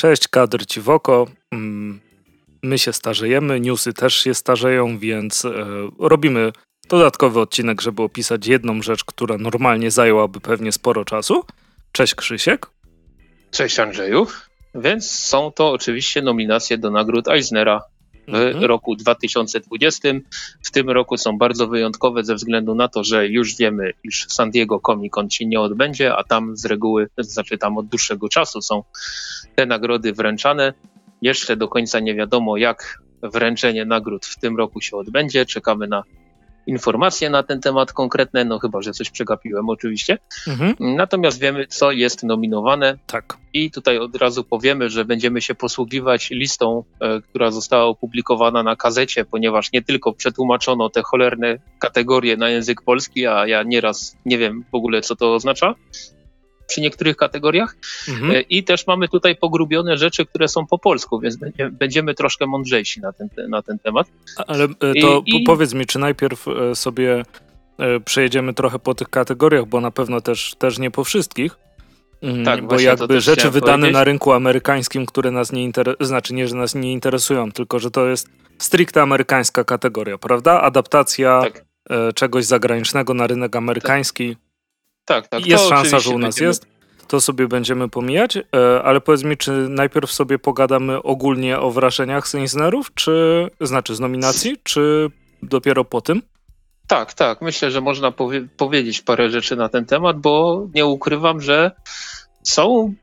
Cześć, kadr ci w oko. Mm, my się starzejemy, newsy też się starzeją, więc e, robimy dodatkowy odcinek, żeby opisać jedną rzecz, która normalnie zajęłaby pewnie sporo czasu. Cześć Krzysiek. Cześć Andrzeju. Więc są to oczywiście nominacje do nagród Eisnera w mhm. roku 2020. W tym roku są bardzo wyjątkowe ze względu na to, że już wiemy, iż San Diego Comic Con się nie odbędzie, a tam z reguły, znaczy tam od dłuższego czasu są te nagrody wręczane. Jeszcze do końca nie wiadomo, jak wręczenie nagród w tym roku się odbędzie. Czekamy na informacje na ten temat konkretne, no chyba, że coś przegapiłem oczywiście. Mhm. Natomiast wiemy, co jest nominowane. Tak. I tutaj od razu powiemy, że będziemy się posługiwać listą, e, która została opublikowana na kazecie, ponieważ nie tylko przetłumaczono te cholerne kategorie na język polski, a ja nieraz nie wiem w ogóle, co to oznacza przy niektórych kategoriach. Mhm. E, I też mamy tutaj pogrubione rzeczy, które są po polsku, więc będziemy troszkę mądrzejsi na ten, na ten temat. Ale e, to I, powiedz mi, czy najpierw e, sobie przejedziemy trochę po tych kategoriach, bo na pewno też, też nie po wszystkich. Mm, tak, bo jakby rzeczy wydane powiedzieć. na rynku amerykańskim, które nas nie interesują, znaczy nie, że nas nie interesują, tylko że to jest stricte amerykańska kategoria, prawda? Adaptacja tak. czegoś zagranicznego na rynek amerykański. Tak. Tak, tak. Jest szansa, że u nas będziemy... jest. To sobie będziemy pomijać, e, ale powiedz mi, czy najpierw sobie pogadamy ogólnie o wrażeniach z Eisnerów, czy znaczy z nominacji, czy dopiero po tym? Tak, tak. Myślę, że można powie powiedzieć parę rzeczy na ten temat, bo nie ukrywam, że są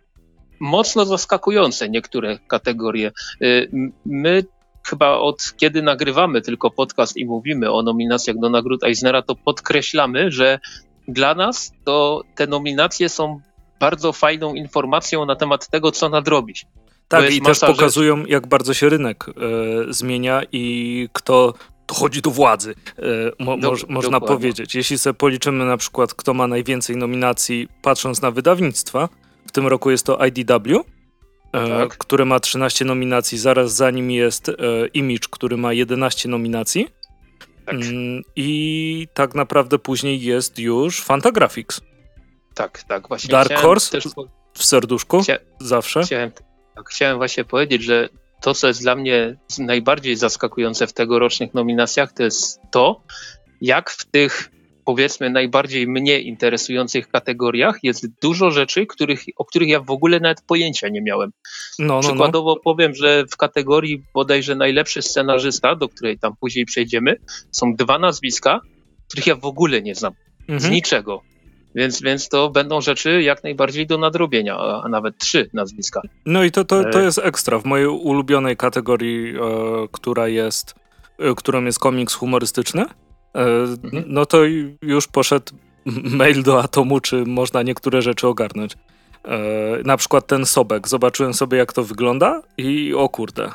mocno zaskakujące niektóre kategorie. Y, my chyba od kiedy nagrywamy tylko podcast i mówimy o nominacjach do nagród Eisnera, to podkreślamy, że dla nas to te nominacje są bardzo fajną informacją na temat tego, co nadrobić. Tak, i też pokazują, rzeczy. jak bardzo się rynek e, zmienia i kto dochodzi do władzy, e, mo, do, można dokładnie. powiedzieć. Jeśli sobie policzymy na przykład, kto ma najwięcej nominacji, patrząc na wydawnictwa, w tym roku jest to IDW, e, tak. które ma 13 nominacji, zaraz za nim jest e, Image, który ma 11 nominacji. Tak. Mm, I tak naprawdę później jest już Fantagraphics. Tak, tak, właśnie. Dark Horse też... w serduszku, Chcia... zawsze. Chciałem, tak, chciałem właśnie powiedzieć, że to, co jest dla mnie najbardziej zaskakujące w tegorocznych nominacjach, to jest to, jak w tych powiedzmy najbardziej mnie interesujących kategoriach jest dużo rzeczy, których, o których ja w ogóle nawet pojęcia nie miałem. No, no, Przykładowo no. powiem, że w kategorii bodajże najlepszy scenarzysta, do której tam później przejdziemy, są dwa nazwiska, których ja w ogóle nie znam. Mhm. Z niczego. Więc, więc to będą rzeczy jak najbardziej do nadrobienia, a nawet trzy nazwiska. No i to, to, to e, jest ekstra. W mojej ulubionej kategorii, e, która jest, e, którą jest komiks humorystyczny. No to już poszedł mail do Atomu, czy można niektóre rzeczy ogarnąć. E, na przykład ten sobek. Zobaczyłem sobie, jak to wygląda i o kurde. E,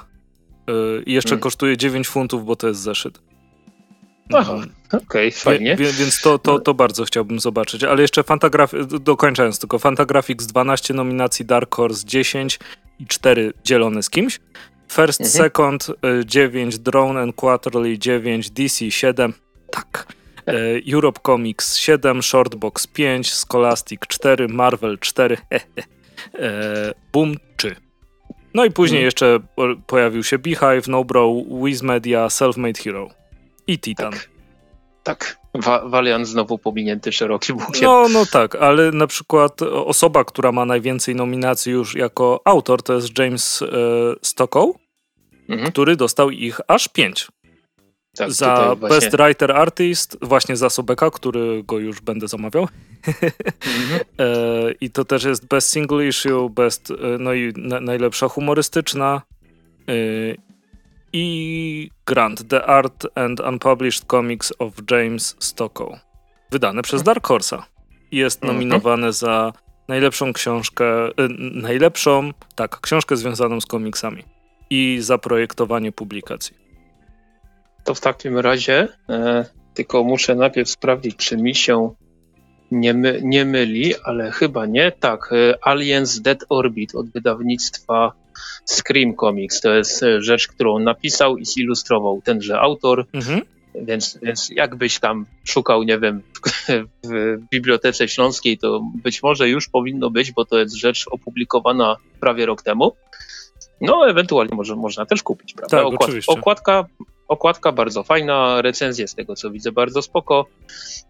I jeszcze hmm. kosztuje 9 funtów, bo to jest zeszyt. Aha, okej, okay, fajnie. Wie, więc to, to, to bardzo chciałbym zobaczyć. Ale jeszcze Fantagraphics, dokończając tylko, Fantagraphics 12 nominacji, Dark Horse 10 i 4 dzielone z kimś. First, mhm. Second 9, Drone and Quarterly 9, DC 7, tak. E, Europe Comics 7, Shortbox 5, Scholastic 4, Marvel 4, e, Boom 3. No i później hmm. jeszcze pojawił się Beehive, Nobrow, Wiz Media, Selfmade Hero i Titan. Tak. tak. Valiant znowu pominięty szerokim łukiem. No, no tak, ale na przykład osoba, która ma najwięcej nominacji już jako autor, to jest James e, Stockow, mhm. który dostał ich aż 5. Tak, za właśnie... Best Writer Artist, właśnie za Sobeka, którego już będę zamawiał. Mhm. e, I to też jest Best Single Issue, Best, e, no i na, najlepsza humorystyczna. E, I Grant, The Art and Unpublished Comics of James Stockow. Wydane przez Dark Horse'a. Jest mhm. nominowany za najlepszą książkę, e, najlepszą, tak, książkę związaną z komiksami i za projektowanie publikacji. To w takim razie e, tylko muszę najpierw sprawdzić, czy mi się nie, my, nie myli, ale chyba nie. Tak, e, Aliens Dead Orbit od wydawnictwa Scream Comics. To jest e, rzecz, którą napisał i zilustrował tenże autor. Mhm. Więc, więc jakbyś tam szukał, nie wiem, w, w Bibliotece Śląskiej, to być może już powinno być, bo to jest rzecz opublikowana prawie rok temu. No, ewentualnie może, można też kupić, prawda? Tak, Okład, oczywiście. Okładka, okładka bardzo fajna, recenzje z tego co widzę bardzo spoko.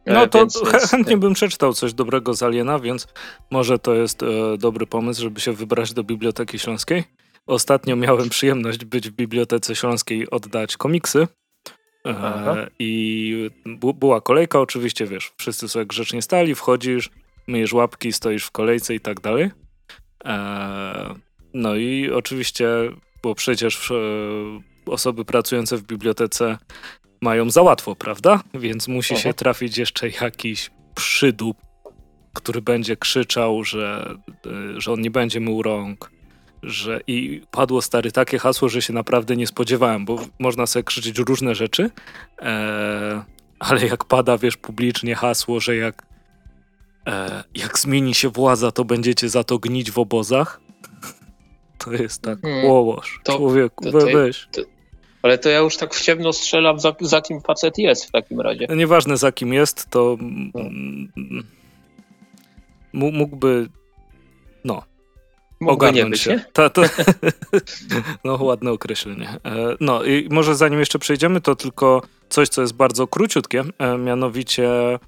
No to więc, chętnie bym przeczytał coś dobrego z Aliena, więc może to jest e, dobry pomysł, żeby się wybrać do Biblioteki Śląskiej. Ostatnio miałem przyjemność być w Bibliotece Śląskiej oddać komiksy. E, I była kolejka, oczywiście, wiesz, wszyscy sobie grzecznie stali, wchodzisz, myjesz łapki, stoisz w kolejce i tak dalej. E, no i oczywiście, bo przecież e, osoby pracujące w bibliotece mają za łatwo, prawda? Więc musi Aha. się trafić jeszcze jakiś przydób, który będzie krzyczał, że, że on nie będzie mył rąk, że i padło stary takie hasło, że się naprawdę nie spodziewałem, bo można sobie krzyczeć różne rzeczy, e, ale jak pada, wiesz, publicznie hasło, że jak, e, jak zmieni się władza, to będziecie za to gnić w obozach, to jest tak, hmm. łołoż, to, człowieku, to, to, weź. To, ale to ja już tak w ciemno strzelam, za, za kim facet jest w takim razie. No nieważne za kim jest, to hmm. mógłby, no, ogarnąć się. Ta, to, no, ładne określenie. E, no i może zanim jeszcze przejdziemy, to tylko coś, co jest bardzo króciutkie, e, mianowicie e,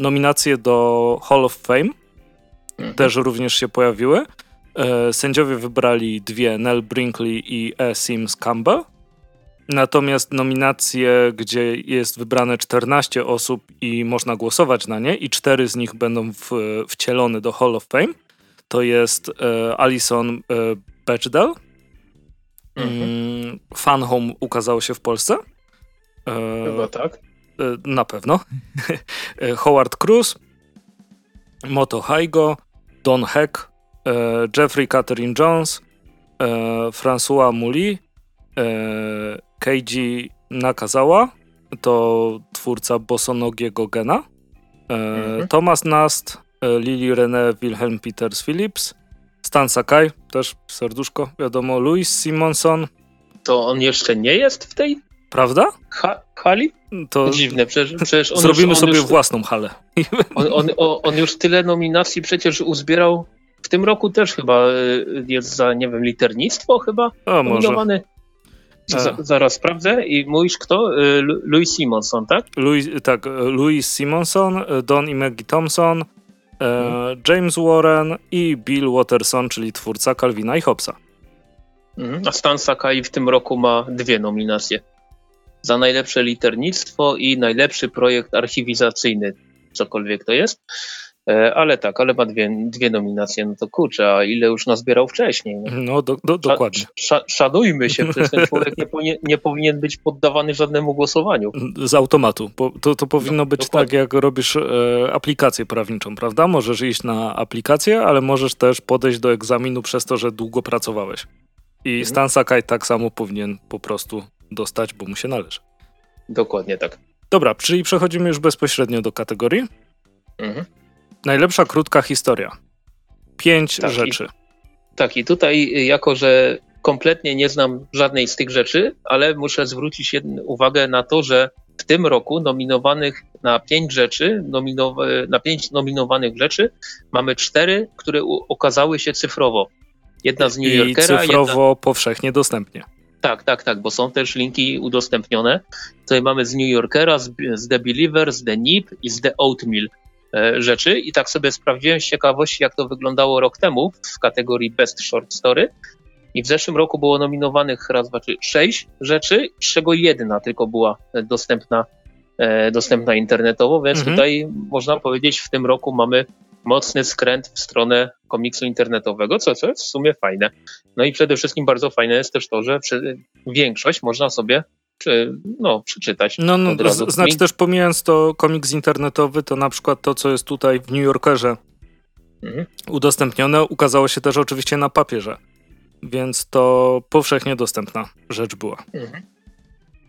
nominacje do Hall of Fame mhm. też również się pojawiły. Sędziowie wybrali dwie, Nell Brinkley i E. Sims Campbell. Natomiast nominacje, gdzie jest wybrane 14 osób i można głosować na nie, i cztery z nich będą w, wcielone do Hall of Fame, to jest e, Alison e, Bechdel. Mhm. Fan Home ukazało się w Polsce. E, Chyba tak. E, na pewno. E, Howard Cruz, Moto Haigo, Don Heck, e, Jeffrey Catherine Jones, François Muli, Keiji Nakazawa, to twórca bosonogiego Gena, mhm. Thomas Nast, E, Lili René Wilhelm Peters Phillips, Stan Sakai, też serduszko, wiadomo, Louis Simonson. To on jeszcze nie jest w tej? Prawda? Ha hali? To Dziwne, przecież, przecież on Zrobimy już, on sobie już, własną halę. On, on, on, już tyle nominacji przecież uzbierał. W tym roku też chyba e, jest za, nie wiem, liternictwo chyba A, nominowany. Z, zaraz sprawdzę i mówisz kto? E, Louis Simonson, tak? Louis, tak, Louis Simonson, Don i Maggie Thompson, E, James Warren i Bill Watterson, czyli twórca Calvina i Hobbesa. Mhm. A Stan Sakai w tym roku ma dwie nominacje. Za najlepsze liternictwo i najlepszy projekt archiwizacyjny, cokolwiek to jest. E, ale tak, ale ma dwie, dwie nominacje, no to kurczę, a ile już nazbierał wcześniej? No, no do, do, dokładnie. Sz, szanujmy się, przecież ten człowiek nie, powinien, nie powinien być poddawany żadnemu głosowaniu. Z automatu. To, to powinno no, być dokładnie. tak, jak robisz e, aplikację prawniczą, prawda? Możesz iść na aplikację, ale możesz też podejść do egzaminu przez to, że długo pracowałeś. I mhm. Stan Sakai tak samo powinien po prostu dostać, bo mu się należy. Dokładnie tak. Dobra, czyli przechodzimy już bezpośrednio do kategorii. Mhm. Najlepsza krótka historia. Pięć tak, rzeczy. I, tak, i tutaj, y, jako że kompletnie nie znam żadnej z tych rzeczy, ale muszę zwrócić uwagę na to, że w tym roku nominowanych na pięć rzeczy, nominow- na pięć nominowanych rzeczy, mamy cztery, które okazały się cyfrowo. Jedna z New Yorkera. I cyfrowo jedna... powszechnie dostępnie. Tak, tak, tak, bo są też linki udostępnione. Tutaj mamy z New Yorkera, z, z The Believer, z The Nip i z The Oatmeal. E, rzeczy i tak sobie sprawdziłem z ciekawości, jak to wyglądało rok temu w kategorii Best Short Story. I w zeszłym roku było nominowanych raz, dwa, trzy, sześć rzeczy, z czego jedna tylko była dostępna, e, dostępna internetowo, więc mhm. tutaj można powiedzieć, w tym roku mamy mocny skręt w stronę komiksu internetowego, co, co jest w sumie fajne. No i przede wszystkim bardzo fajne jest też to, że większość można sobie czy, no, przeczytać. No, no znaczy też pomijając to komiks internetowy, to na przykład to, co jest tutaj w New Yorkerze mhm. udostępnione, ukazało się też oczywiście na papierze. Więc to powszechnie dostępna rzecz była. Mhm.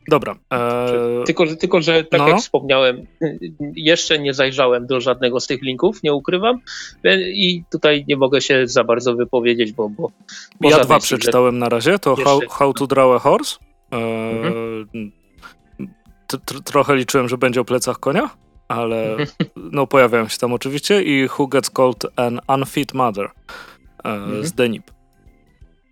Dobra. E... Tylko, tylko, że tak no. jak wspomniałem, jeszcze nie zajrzałem do żadnego z tych linków, nie ukrywam. I tutaj nie mogę się za bardzo wypowiedzieć, bo. bo, bo ja dwa przeczytałem na razie. To how, how to Draw a Horse Mhm. Trochę liczyłem, że będzie o plecach konia, ale no pojawiają się tam oczywiście i Who Gets Called an Unfit Mother e, mhm. z Denip.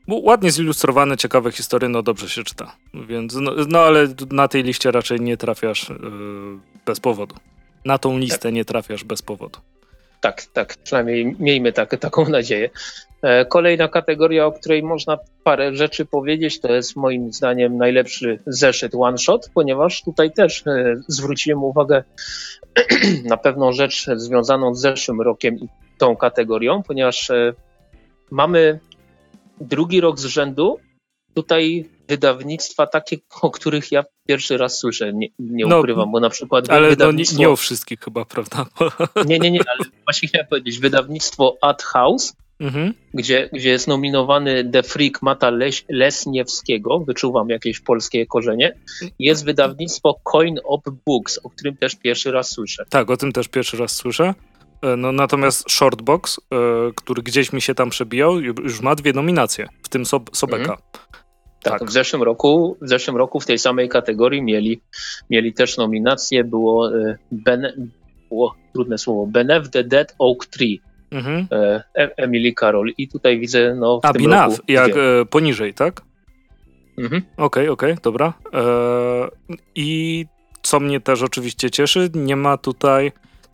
ładnie zilustrowane, ciekawe historie, no dobrze się czyta. Więc, no, no ale na tej liście raczej nie trafiasz yy, bez powodu. Na tą listę tak. nie trafiasz bez powodu. Tak, tak, przynajmniej miejmy tak, taką nadzieję. E, kolejna kategoria, o której można parę rzeczy powiedzieć, to jest moim zdaniem najlepszy zeszyt one shot, ponieważ tutaj też e, zwróciłem uwagę na pewną rzecz związaną z zeszłym rokiem i tą kategorią, ponieważ e, mamy drugi rok z rzędu tutaj wydawnictwa takie, o których ja pierwszy raz słyszę, nie, nie no, ukrywam, bo na przykład Ale wydawnictwo... no nie, nie, o wszystkich chyba, prawda? Nie, nie, nie, ale właśnie chciałem powiedzieć, wydawnictwo Ad House, mhm. gdzie, gdzie jest nominowany The Freak Mata Leś, Lesniewskiego, wyczuwam jakieś polskie korzenie, jest wydawnictwo Coin Op Books, o którym też pierwszy raz słyszę. Tak, o tym też pierwszy raz słyszę. E, no, natomiast Shortbox, e, który gdzieś mi się tam przebijał, już ma dwie nominacje, w tym Sob Sobeka. Mhm. Tak, tak, W, zeszłym roku, w zeszłym roku w tej samej kategorii mieli, mieli też nominację, było, e, ben, było trudne słowo, Benef the Dead Oak Tree. Mhm. Emily Carroll. I tutaj widzę, no w A, tym roku, jak e, poniżej, tak? Mhm. Okej, okay, okej, okay, dobra. E, I co mnie też oczywiście cieszy, nie ma tutaj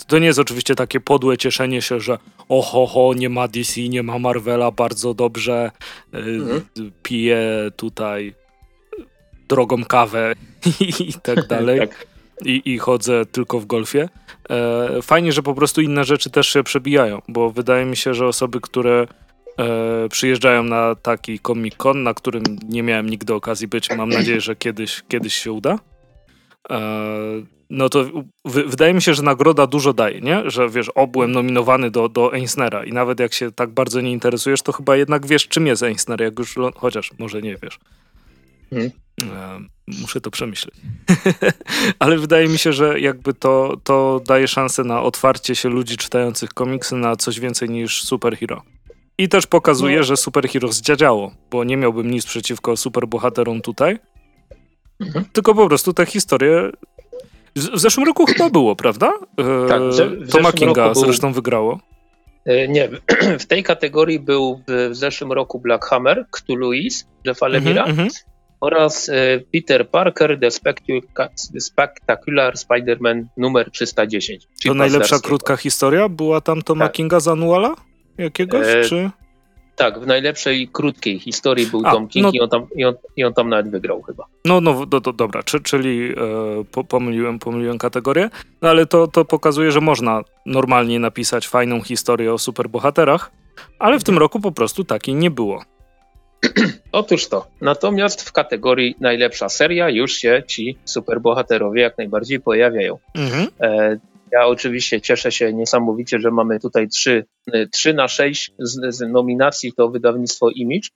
to nie jest oczywiście takie podłe cieszenie się, że oho, ho, nie ma DC, nie ma Marvela, bardzo dobrze, mhm. piję tutaj drogą kawę i, tak dalej. tak. I, I chodzę tylko w golfie. E, fajnie, że po prostu inne rzeczy też się przebijają, bo wydaje mi się, że osoby, które e, przyjeżdżają na taki Comic Con, na którym nie miałem nigdy okazji być, mam nadzieję, że kiedyś, kiedyś się uda. E, no to wydaje mi się, że nagroda dużo daje, nie? Że wiesz, o, byłem nominowany do, do Eisnera i nawet jak się tak bardzo nie interesujesz, to chyba jednak wiesz, czym jest Eisner, jak już, chociaż może nie wiesz. Hmm. Muszę to przemyśleć. Ale wydaje mi się, że jakby to, to daje szansę na otwarcie się ludzi czytających komiksy na coś więcej niż superhero. I też pokazuje, no. że superhero zdziadziało, bo nie miałbym nic przeciwko superbohaterom tutaj. Mhm. Tylko po prostu te historie w zeszłym roku chyba było, prawda? E, tak, w, Toma Kinga był... zresztą wygrało. E, nie, w tej kategorii był w zeszłym roku Black Hammer, Cthulhuis, Jeffa Lemira mm -hmm, oraz e, Peter Parker, The, Spectacular Spider-Man numer 310. To najlepsza krótka historia? Była tam Toma tak. Kinga z Annuala jakiegoś, e, czy... Tak, w najlepszej krótkiej historii był A, Tom King no, i, on tam, i, on, i on tam nawet wygrał chyba. No, no do, do, dobra, Czy, czyli e, po, pomyliłem, pomyliłem kategorię, no ale to, to pokazuje, że można normalnie napisać fajną historię o superbohaterach, ale w tym roku po prostu takiej nie było. Otóż to. Natomiast w kategorii najlepsza seria już się ci superbohaterowie jak najbardziej pojawiają. Mhm. E, ja oczywiście cieszę się niesamowicie, że mamy tutaj 3, 3 na 6 z, z nominacji to wydawnictwo Image.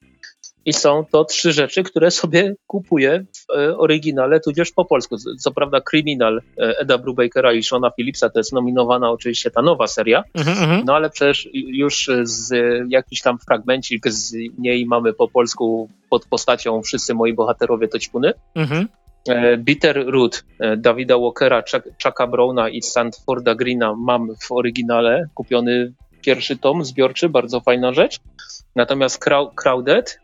I są to trzy rzeczy, które sobie kupuję w e, oryginale, tudzież po polsku. Co prawda, Criminal e, Eda Brubakera i Shona Phillipsa to jest nominowana oczywiście ta nowa seria, mm -hmm. no ale przecież już z jakiś tam fragmencik z niej mamy po polsku pod postacią Wszyscy moi bohaterowie to ćpuny. -hmm. E, Bitter Root Davida Walkera, Chucka Browna i Sandforda Greena mam w oryginale, kupiony pierwszy tom zbiorczy, bardzo fajna rzecz. Natomiast Crowded,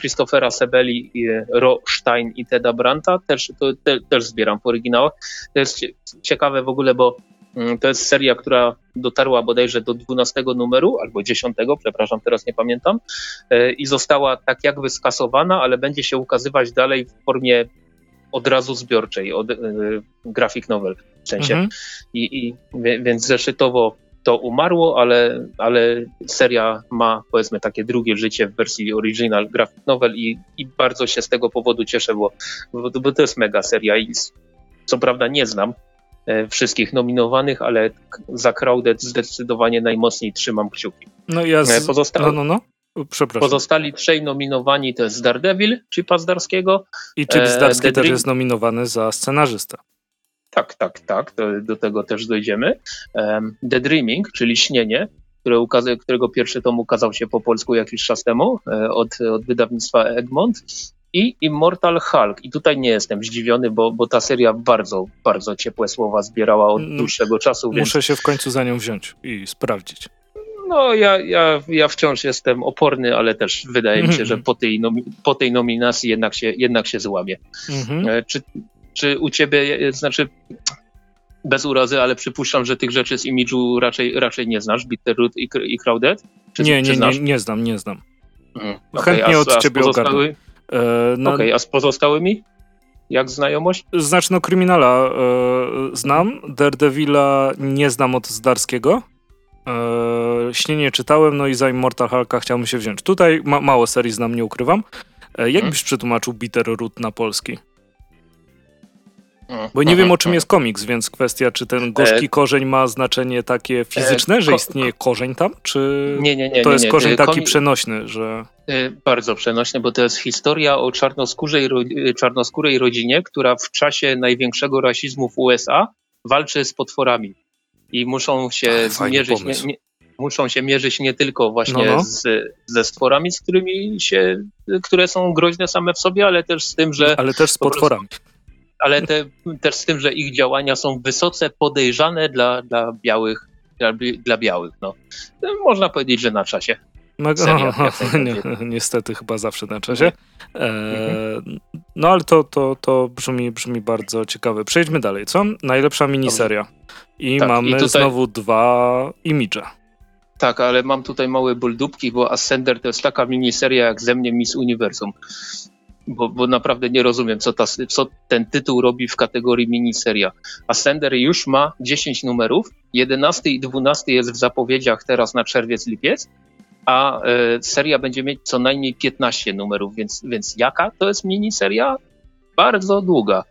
Christophera Sebeli, Ro Stein i Teda Branta też, to, te, też zbieram w oryginałach. To jest ciekawe w ogóle, bo mm, to jest seria, która dotarła bodajże do 12 numeru albo 10, przepraszam, teraz nie pamiętam, e, i została tak jakby skasowana, ale będzie się ukazywać dalej w formie od razu zbiorczej, od y, graphic novel w sensie. Mhm. I, I, więc zeszytowo to umarło, ale, ale seria ma powiedzmy takie drugie życie w wersji original graphic novel i, i bardzo się z tego powodu cieszę, bo, bo, bo to jest mega seria i co prawda nie znam e, wszystkich nominowanych, ale za Crowded zdecydowanie najmocniej trzymam kciuki. No ja z... E, Pozostałe... no, no, no. Przepraszam. Pozostali trzej nominowani to jest Daredevil, Chipa Zdarskiego. I Chip Zdarski e, też jest nominowany za scenarzystę. Tak, tak, tak, do tego też dojdziemy. Um, The Dreaming, czyli Śnienie, które którego pierwszy tom ukazał się po polsku jakiś czas temu e, od, od wydawnictwa Egmont i Immortal Hulk. I tutaj nie jestem zdziwiony, bo, bo ta seria bardzo, bardzo ciepłe słowa zbierała od mm, dłuższego czasu. Muszę więc... się w końcu za nią wziąć i sprawdzić no ja, ja, ja wciąż jestem oporny, ale też wydaje mi się, że po tej, po tej nominacji jednak się, jednak się złamie. Mhm. Czy, czy u ciebie, znaczy bez urazy, ale przypuszczam, że tych rzeczy z imidżu raczej, raczej nie znasz, Bitterroot i, i Crowded? Czy, nie, nie, nie, nie znam, nie znam. Hmm, Chętnie okay, od a ciebie pozostały... E, no... Okej, okay, a z pozostałymi? Jak znajomość? Znaczy, no Kryminala e, znam, Daredevila nie znam od Zdarskiego. E, Śnienie czytałem, no i za Immortal Hulka chciałbym się wziąć. Tutaj ma mało serii znam, nie ukrywam. E, jak hmm. byś przetłumaczył Bitterroot na polski? Bo nie wiem o czym jest komiks, więc kwestia, czy ten gorzki e, korzeń ma znaczenie takie e, fizyczne, że istnieje korzeń tam, czy nie, nie, nie, to jest korzeń e, taki przenośny, że... Bardzo przenośny, bo to jest historia o czarnoskórej, czarnoskórej rodzinie, która w czasie największego rasizmu w USA walczy z potworami i muszą się Ach, mierzyć... Nie, nie, muszą się mierzyć nie tylko właśnie no, no. Z, ze stworami, z którymi się, które są groźne same w sobie, ale też z tym, że. Ale też z potworami. Prostu, ale te, też z tym, że ich działania są wysoce podejrzane dla, dla białych, dla, dla białych. No. Można powiedzieć, że na czasie. No, Seria, nie, niestety chyba zawsze na czasie. E. No ale to, to, to brzmi, brzmi bardzo ciekawe. Przejdźmy dalej, co? Najlepsza miniseria. I tak, mamy i tutaj... znowu dwa imidże. Tak, ale mam tutaj małe buldupki, bo Ascender to jest taka miniseria jak ze mnie Miss Universum bo, bo naprawdę nie rozumiem, co, ta, co ten tytuł robi w kategorii miniseria. Ascender już ma 10 numerów, 11 i 12 jest w zapowiedziach teraz na czerwiec, lipiec, a e, seria będzie mieć co najmniej 15 numerów, więc, więc jaka to jest miniseria? Bardzo długa.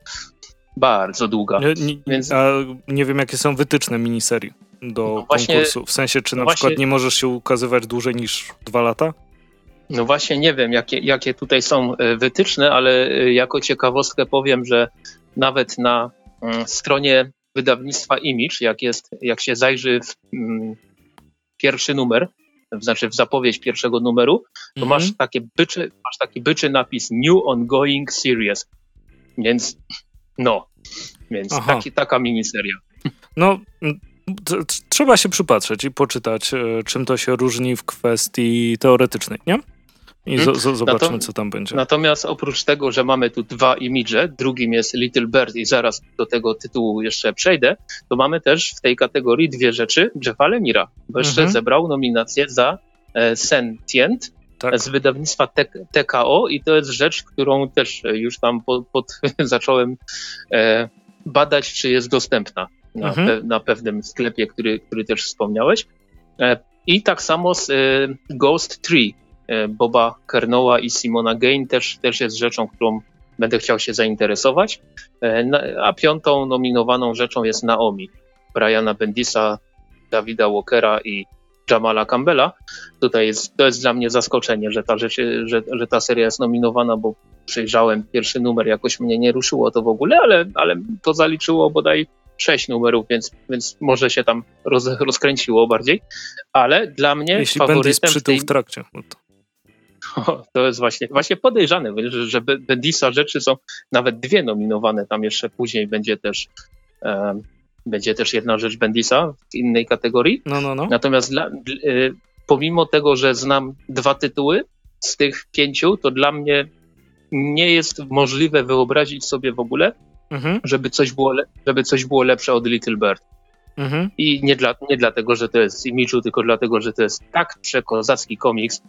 Bardzo długa. Nie, nie, więc... A nie wiem, jakie są wytyczne miniserii do no właśnie, konkursu. W sensie, czy na no przykład nie możesz się ukazywać dłużej niż dwa lata? No właśnie nie wiem, jakie, jakie tutaj są e, wytyczne, ale e, jako ciekawostkę powiem, że nawet na mm, stronie wydawnictwa Image, jak, jest, jak się zajrzy w mm, pierwszy numer, znaczy w zapowiedź pierwszego numeru, to mm -hmm. masz, takie byczy, masz taki byczy napis New Ongoing Series. Więc no, więc taki, taka miniseria. No, trzeba się przypatrzeć i poczytać, e, czym to się różni w kwestii teoretycznej, nie? I z, z, zobaczymy, co tam będzie. Natomiast oprócz tego, że mamy tu dwa imidże, drugim jest Little Bird i zaraz do tego tytułu jeszcze przejdę, to mamy też w tej kategorii dwie rzeczy Jeffa Lemira, bo jeszcze mhm. zebrał nominację za e, Sentient tak. z wydawnictwa TKO i to jest rzecz, którą też już tam pod, pod zacząłem e, badać, czy jest dostępna na, mhm. pe, na pewnym sklepie, który, który też wspomniałeś. E, I tak samo z e, Ghost Tree, E, Boba Kernoła i Simona Gain też, też jest rzeczą, którą będę chciał się zainteresować. E, a piątą nominowaną rzeczą jest Naomi, Briana Bendisa, Davida Walkera i Jamala Campbella. Tutaj jest, to jest dla mnie zaskoczenie, że ta, rzecz, że, że ta seria jest nominowana, bo przejrzałem pierwszy numer, jakoś mnie nie ruszyło to w ogóle, ale, ale to zaliczyło bodaj sześć numerów, więc, więc może się tam roz, rozkręciło bardziej. Ale dla mnie Jeśli faworytem w, tej... w trakcie. No to... to jest właśnie, właśnie podejrzane, że, że Bendisa rzeczy są nawet dwie nominowane, tam jeszcze później będzie też um, będzie też jedna rzecz Bendisa w innej kategorii. No, no, no. Natomiast dla, y, pomimo tego, że znam dwa tytuły z tych pięciu, to dla mnie nie jest możliwe wyobrazić sobie w ogóle, mhm. żeby, coś było żeby coś było lepsze od Little Bird. Mhm. I nie, dla, nie dlatego, że to jest imidżu, tylko dlatego, że to jest tak przekozacki komiks,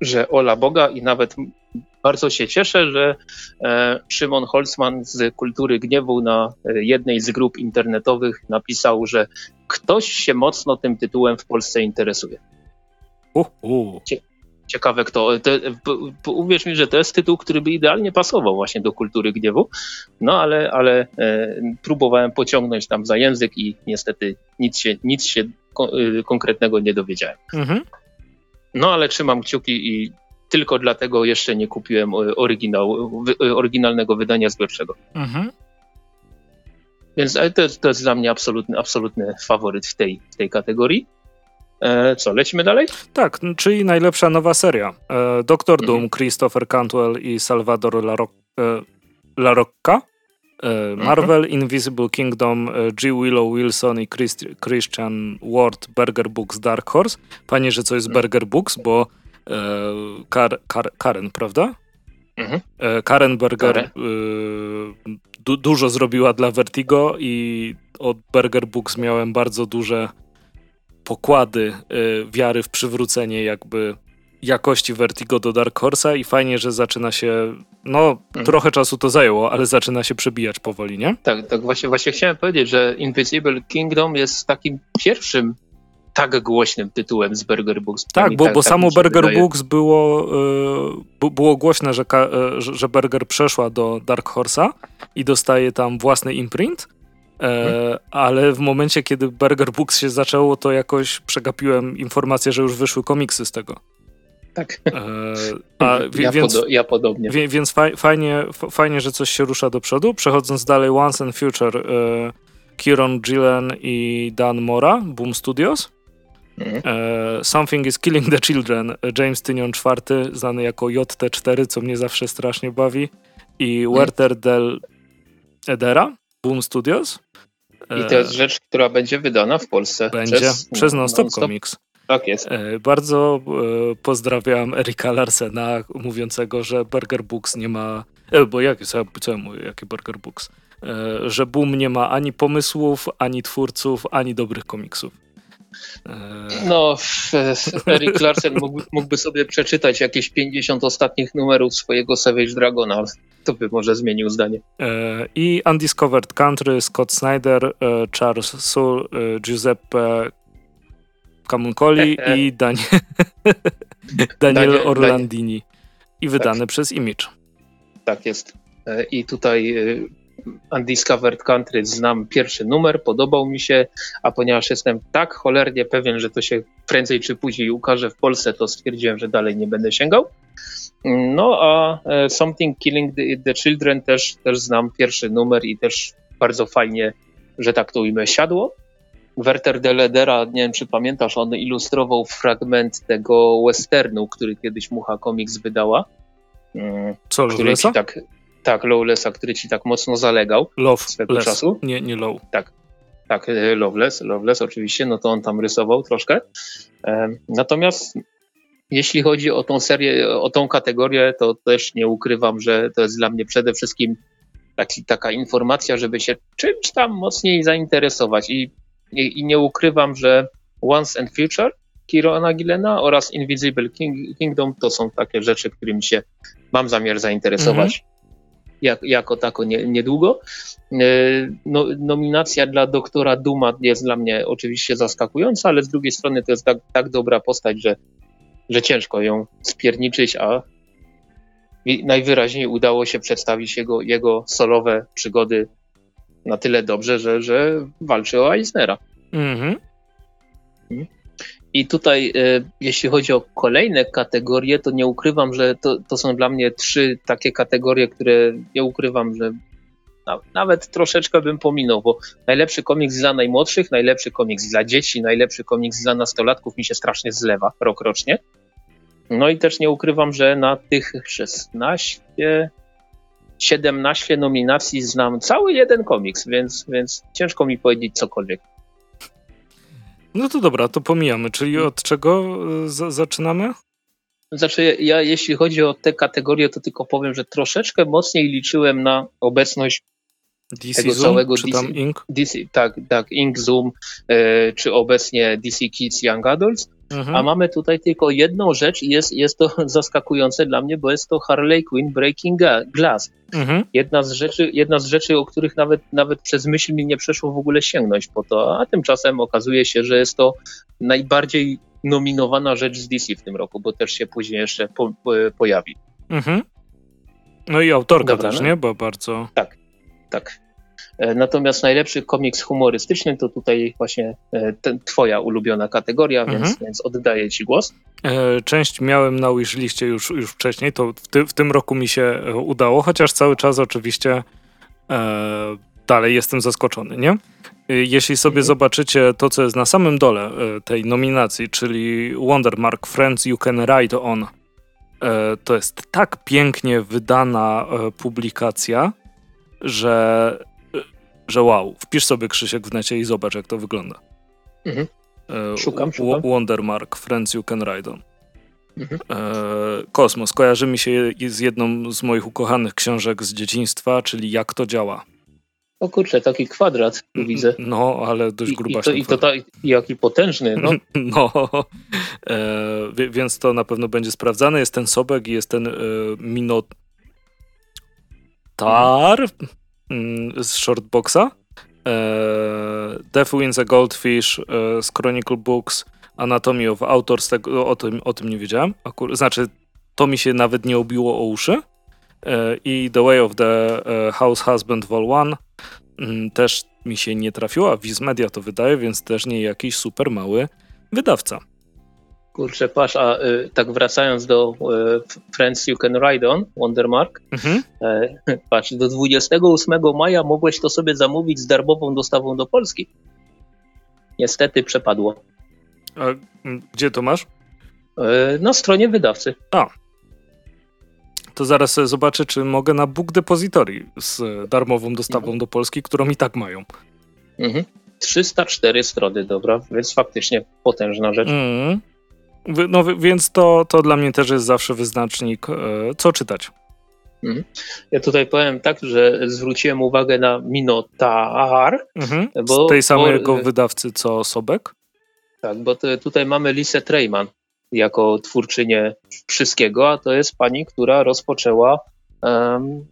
że ola Boga i nawet bardzo się cieszę, że e, Szymon Holzman z Kultury Gniewu na e, jednej z grup internetowych napisał, że ktoś się mocno tym tytułem w Polsce interesuje. Uh, uh. Ciekawe kto. uwierz mi, że to jest tytuł, który by idealnie pasował właśnie do Kultury Gniewu, no ale, ale e, próbowałem pociągnąć tam za język i niestety nic się, nic się konkretnego nie dowiedziałem. Mhm. No ale trzymam kciuki i tylko dlatego jeszcze nie kupiłem oryginał, oryginalnego wydania zbiorczego. Mhm. Więc to, to jest dla mnie absolutny, absolutny faworyt w tej, w tej kategorii. E, co, lecimy dalej? Tak, czyli najlepsza nowa seria. E, Doktor mhm. Doom, Christopher Cantwell i Salvador Larocca. E, Mhm. Marvel, Invisible Kingdom, G. Willow Wilson i Christian Ward, Burger Books, Dark Horse. Panie, że co jest mhm. Burger Books, bo Kar, Kar, Karen, prawda? Mhm. Karen Berger Karen. Du dużo zrobiła dla Vertigo i od Burger Books miałem bardzo duże pokłady wiary w przywrócenie jakby jakości Vertigo do Dark Horse'a i fajnie, że zaczyna się, no mhm. trochę czasu to zajęło, ale zaczyna się przebijać powoli, nie? Tak, tak właśnie, właśnie chciałem powiedzieć, że Invisible Kingdom jest takim pierwszym tak głośnym tytułem z Burger Books. Tak, bo, tak, bo tak samo Burger wydaje. Books było, y, było głośne, że, y, że Burger przeszła do Dark Horse'a i dostaje tam własny imprint, E, ale w momencie, kiedy Burger Books się zaczęło, to jakoś przegapiłem informację, że już wyszły komiksy z tego. Tak. E, a, ja, więc, podo ja podobnie. Wie, więc fajnie, fajnie, że coś się rusza do przodu. Przechodząc dalej, Once and Future, e, Kieron Gillen i Dan Mora, Boom Studios. Mhm. E, Something is Killing the Children, James Tynion IV, znany jako JT4, co mnie zawsze strasznie bawi. I mhm. Werther del Edera, Boom Studios. I to jest rzecz, która będzie wydana w Polsce. Będzie, przez, przez Non-Stop non Comics. Tak jest. E, bardzo e, pozdrawiam Erika Larsena, mówiącego, że Burger Books nie ma. E, bo jak, co, co ja mówię, jakie Burger Books? Że Boom nie ma ani pomysłów, ani twórców, ani dobrych komiksów. No, Erik Larsen mógłby, mógłby, sobie przeczytać jakieś 50 ostatnich numerów swojego Savage Dragona, to by może zmienił zdanie. I Undiscovered Country, Scott Snyder, Charles Soule, Giuseppe Camuncoli i Daniel, Daniel Orlandini. I wydane tak. przez Image. Tak jest. E, I tutaj e, Undiscovered Country znam pierwszy numer, podobał mi się, a ponieważ jestem tak cholernie pewien, że to się prędzej czy później ukaże w Polsce, to stwierdziłem, że dalej nie będę sięgał. No a e, Something Killing the, the Children też, też znam pierwszy numer i też bardzo fajnie, że tak to ujmę, siadło. Werter de Ledera, nie wiem czy pamiętasz, on ilustrował fragment tego westernu, który kiedyś Mucha Comics wydała. Mm, Co, który ci tak, tak, Lowlessa, który ci tak mocno zalegał Love, swego less. czasu. Nie, nie Low. Tak, tak, e, Loveless, Loveless oczywiście, no to on tam rysował troszkę. Natomiast jeśli chodzi o tą serię, o tą kategorię, to też nie ukrywam, że to jest dla mnie przede wszystkim taki, taka informacja, żeby się czymś tam mocniej zainteresować. I i, i nie ukrywam, że Once and Future Kirona Gillena oraz Invisible King, Kingdom to są takie rzeczy, którymi się mam zamiar zainteresować. Mhm. Jak, jako tako nie, niedługo. E, no, nominacja dla doktora Duma jest dla mnie oczywiście zaskakująca, ale z drugiej strony to jest tak, tak dobra postać, że, że ciężko ją spierniczyć, a najwyraźniej udało się przedstawić jego, jego solowe przygody na tyle dobrze, że, że walczy o Eisnera. Mhm. I tutaj, e, jeśli chodzi o kolejne kategorie, to nie ukrywam, że to, to są dla mnie trzy takie kategorie, które nie ukrywam, że nawet troszeczkę bym pominął, bo najlepszy komiks dla najmłodszych, najlepszy komiks dla dzieci, najlepszy komiks dla nastolatków mi się strasznie zlewa rok rocznie. No i też nie ukrywam, że na tych 16, 17 nominacji znam cały jeden komiks, więc, więc ciężko mi powiedzieć cokolwiek. No to dobra, to pomijamy. Czyli od czego y, zaczynamy? Znaczy, ja jeśli chodzi o te kategorie, to tylko powiem, że troszeczkę mocniej liczyłem na obecność DC tego Zoom, całego czy DC, Ink? DC, tak, tak, Ink Zoom, e, czy obecnie DC Kids Young Adults. Mhm. A mamy tutaj tylko jedną rzecz i jest, jest to zaskakujące dla mnie, bo jest to Harley Quinn Breaking Glass. Mhm. Jedna, z rzeczy, jedna z rzeczy, o których nawet, nawet przez myśl mi nie przeszło w ogóle sięgnąć po to, a tymczasem okazuje się, że jest to najbardziej nominowana rzecz z DC w tym roku, bo też się później jeszcze po, po, pojawi. Mhm. No i autorka Dobra, też, no? nie? Bo bardzo... Tak, tak. E, natomiast najlepszy komiks humorystyczny to tutaj właśnie e, ten, twoja ulubiona kategoria, mhm. więc, więc oddaję ci głos. E, część miałem na wishliście już, już wcześniej, to w, ty, w tym roku mi się udało, chociaż cały czas oczywiście e, dalej jestem zaskoczony, nie? Jeśli sobie mhm. zobaczycie to, co jest na samym dole tej nominacji, czyli Wondermark Friends You Can Ride On, to jest tak pięknie wydana publikacja, że, że wow, wpisz sobie Krzysiek w necie i zobacz, jak to wygląda. Mhm. E, szukam, szukam. Wondermark, Friends You Can Ride On. Mhm. E, kosmos kojarzy mi się z jedną z moich ukochanych książek z dzieciństwa, czyli Jak to działa. O kurczę, taki kwadrat widzę. No, ale dość gruba. I, to, i to ta, jaki potężny, no. no, e, więc to na pewno będzie sprawdzane. Jest ten Sobek i jest ten e, Minotar mm, z Shortboxa. E, Death Wins a Goldfish e, z Chronicle Books, Anatomy of Authors, tego, o, tym, o tym nie wiedziałem. Akur znaczy, to mi się nawet nie obiło o uszy. E, I The Way of the House Husband Vol 1 mm, też mi się nie trafiła. Viz Media to wydaje, więc też nie jakiś super mały wydawca. Kurczę, patrz, a y, tak wracając do y, Friends You Can Ride On, Wondermark, mhm. y, patrz, do 28 maja mogłeś to sobie zamówić z darmową dostawą do Polski. Niestety przepadło. A gdzie to masz? na stronie wydawcy. A, to zaraz zobaczę, czy mogę na Book Depository z darmową dostawą mhm. do Polski, którą i tak mają. Mhm. 304 strony, dobra, więc faktycznie potężna rzecz. Mhm. No więc to, to dla mnie też jest zawsze wyznacznik, e, co czytać. Mhm. Ja tutaj powiem tak, że zwróciłem uwagę na Minotaur. Mhm. Bo, Z tej samego bo, wydawcy co Sobek? Tak, bo tutaj mamy Lisę Treyman jako twórczynię wszystkiego, a to jest pani, która rozpoczęła um,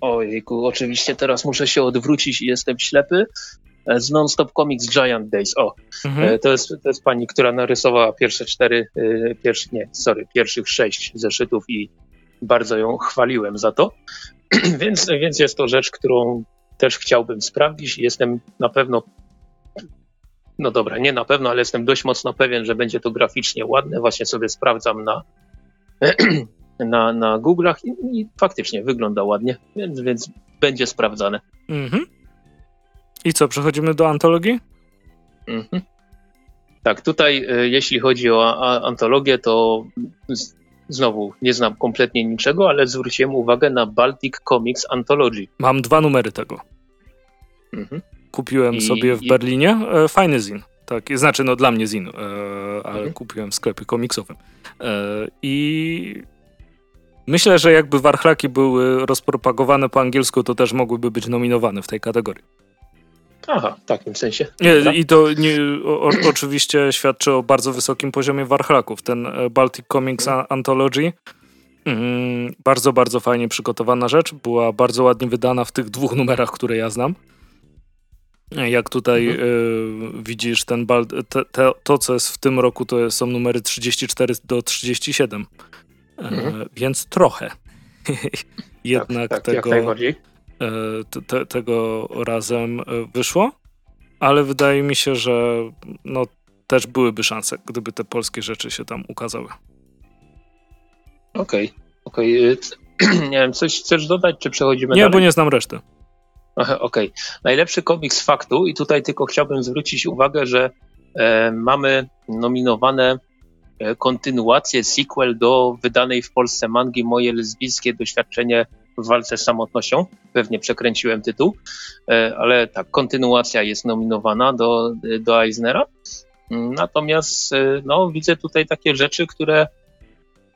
ojejku, oczywiście teraz muszę się odwrócić i jestem ślepy, e, z Non-Stop Comics Giant Days. O, mhm. E, to, jest, to jest pani, która narysowała pierwsze cztery, e, pierwszy, nie, sorry, pierwszych sześć zeszytów i bardzo ją chwaliłem za to. więc, więc jest to rzecz, którą też chciałbym sprawdzić. Jestem na pewno no dobra, nie na pewno, ale jestem dość mocno pewien, że będzie to graficznie ładne. Właśnie sobie sprawdzam na, na, na Google'ach i, i faktycznie wygląda ładnie, więc, więc będzie sprawdzane. Mhm. I co, przechodzimy do antologii? Mhm. Tak, tutaj y, jeśli chodzi o antologię, to z, znowu nie znam kompletnie niczego, ale zwróciłem uwagę na Baltic Comics Anthology. Mam dwa numery tego. Mhm. Kupiłem I, sobie w i... Berlinie. E, fajny zin. Tak, znaczy, no dla mnie zin, e, ale mhm. kupiłem w sklepie komiksowym. E, I myślę, że jakby warchlaki były rozpropagowane po angielsku, to też mogłyby być nominowane w tej kategorii. Aha, w takim sensie. Nie, I to nie, o, oczywiście świadczy o bardzo wysokim poziomie warchlaków. Ten e, Baltic Comics mhm. Anthology, mm, bardzo, bardzo fajnie przygotowana rzecz. Była bardzo ładnie wydana w tych dwóch numerach, które ja znam. Jak tutaj mhm. y, widzisz, ten bal, te, te, to co jest w tym roku, to są numery 34 do 37. E, mhm. E, więc trochę. Jednak tak, tak, tego, e, te, tego razem e, wyszło, ale wydaje mi się, że no, też byłyby szanse, gdyby te polskie rzeczy się tam ukazały. Okej, okay, okej. Okay. nie wiem, coś chcesz dodać, czy przechodzimy nie, dalej? Nie, bo nie znam reszty. Okej. Okay. Najlepszy komiks faktu i tutaj tylko chciałbym zwrócić uwagę, że e, mamy nominowane e, kontynuację, sequel do wydanej w Polsce mangi Moje lesbijskie doświadczenie w walce z samotnością. Pewnie przekręciłem tytuł, e, ale tak, kontynuacja jest nominowana do, do Eisnera. Natomiast e, no, widzę tutaj takie rzeczy, które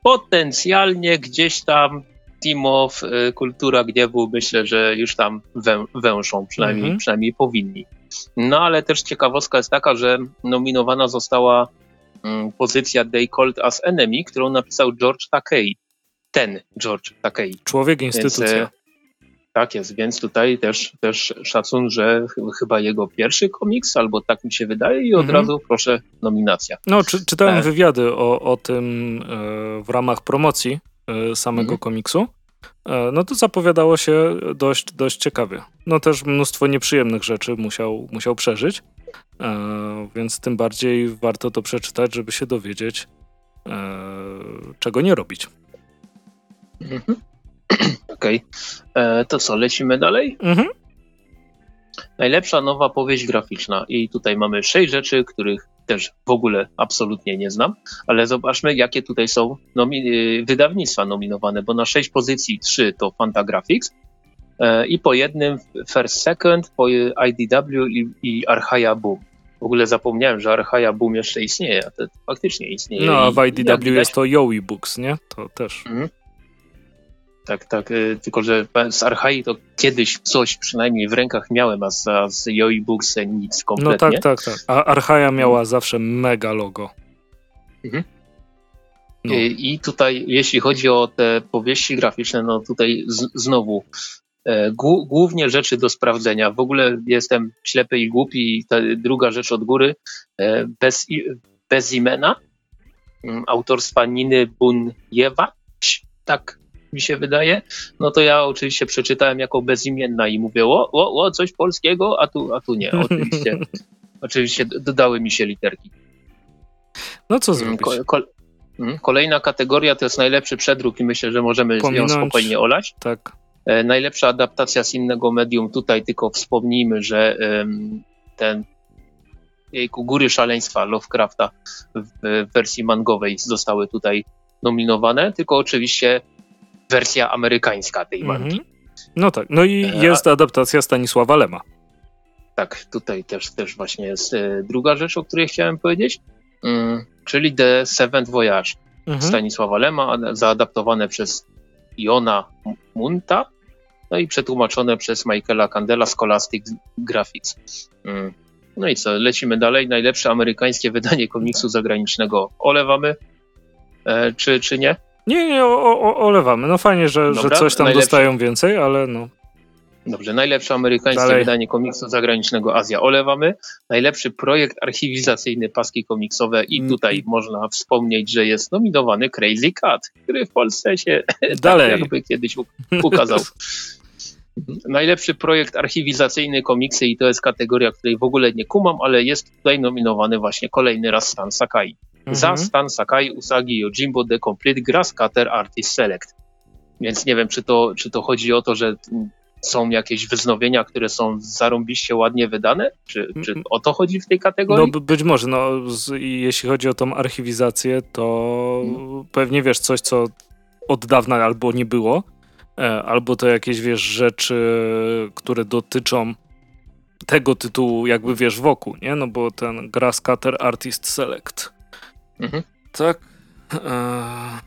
potencjalnie gdzieś tam Timow, y, Kultura Gniewu, myślę, że już tam wę, węszą, przynajmniej, mhm. przynajmniej powinni. No ale też ciekawostka jest taka, że nominowana została um, pozycja They Called Us Enemy, którą napisał George Takei. Ten George Takei. Człowiek instytucja. Więc, e, tak jest, więc tutaj też, też szacun, że chyba jego pierwszy komiks, albo tak mi się wydaje i od mhm. razu proszę nominacja. No, czy, czytałem e. wywiady o, o tym e, w ramach promocji E, samego mhm. komiksu, e, no to zapowiadało się dość, dość ciekawie. No też mnóstwo nieprzyjemnych rzeczy musiał, musiał przeżyć, e, więc tym bardziej warto to przeczytać, żeby się dowiedzieć, czego nie robić. Mhm. Okej, okay. to co, lecimy dalej? Mhm. Najlepsza nowa powieść graficzna i tutaj mamy sześć rzeczy, których też w ogóle absolutnie nie znam, ale zobaczmy, jakie tutaj są nomi y, wydawnictwa nominowane, bo na sześć pozycji trzy to Fantagraphics, E, I po jednym First Second, po IDW i, i Archaia Boom. W ogóle zapomniałem, że Archaia Boom jeszcze istnieje, a to faktycznie istnieje. No, a w IDW jest to Yowie Books, nie? To też. Mhm. Tak, tak, y, tylko że z Archai to kiedyś coś przynajmniej w rękach miałem, a z, Books nic kompletnie. No tak, tak, tak. A Archaia miała zawsze mega logo. Mhm. No. Y, I tutaj, jeśli chodzi o te powieści graficzne, no tutaj z, znowu e, głównie rzeczy do sprawdzenia. W ogóle jestem ślepy i głupi. I ta druga rzecz od góry, e, bez, bez imena, mm, autorstwa Niny Bunjewa, tak mi się wydaje, no to ja oczywiście przeczytałem jako bezimienna i mówię, o, o, o coś polskiego, a tu, a tu nie. Oczywiście, oczywiście dodały mi się literki. No co mm, zrobić? Ko, ko, mm, kolejna kategoria to jest najlepszy przedruk i myślę, że możemy Pominąć, ją spokojnie olać. Tak. E, najlepsza adaptacja z innego medium, tutaj tylko wspomnijmy, że ten jejku, Góry Szaleństwa Lovecrafta w wersji mangowej zostały tutaj nominowane, tylko oczywiście wersja amerykańska tej mangi. No tak, no i e, jest adaptacja Stanisława Lema. Tak, tutaj też, też właśnie jest e, druga rzecz, o której chciałem powiedzieć, mm, czyli The Seventh Voyage mhm. Stanisława Lema, zaadaptowane przez Iona Munta, no i przetłumaczone przez Michaela Candela Scholastic Graphics. Mm. No i co, lecimy dalej. Najlepsze amerykańskie wydanie komiksu zagranicznego olewamy, e, czy, czy nie? Nie, nie, o, o, olewamy. No fajnie, że, Dobra, że coś tam najlepsze. dostają więcej, ale no. Dobrze, najlepsze amerykańskie Dalej. wydanie komiksu zagranicznego Azja olewamy. Najlepszy projekt archiwizacyjny paski komiksowe i mm, tutaj można wspomnieć, że jest nominowany Crazy Cat, który w Polsce się tak Dalej. tak jakby kiedyś ukazał. Najlepszy projekt archiwizacyjny komiksy i to jest kategoria, której w ogóle nie kumam, ale jest tutaj nominowany właśnie kolejny raz Stan Sakai. Mhm. Za Stan Sakai Usagi Yojimbo The Complete Grass Cutter Artist Select. Więc nie wiem, czy to, czy to chodzi o to, że są jakieś wznowienia, które są zarąbiście ładnie wydane? Czy, czy o to chodzi w tej kategorii? No być może, no z, jeśli chodzi o tą archiwizację, to hmm. pewnie wiesz coś, co od dawna albo nie było, e, albo to jakieś, wiesz, rzeczy, które dotyczą tego tytułu, jakby wiesz, wokół, nie? No bo ten Grasscutter Artist Select. Mhm. Tak. E,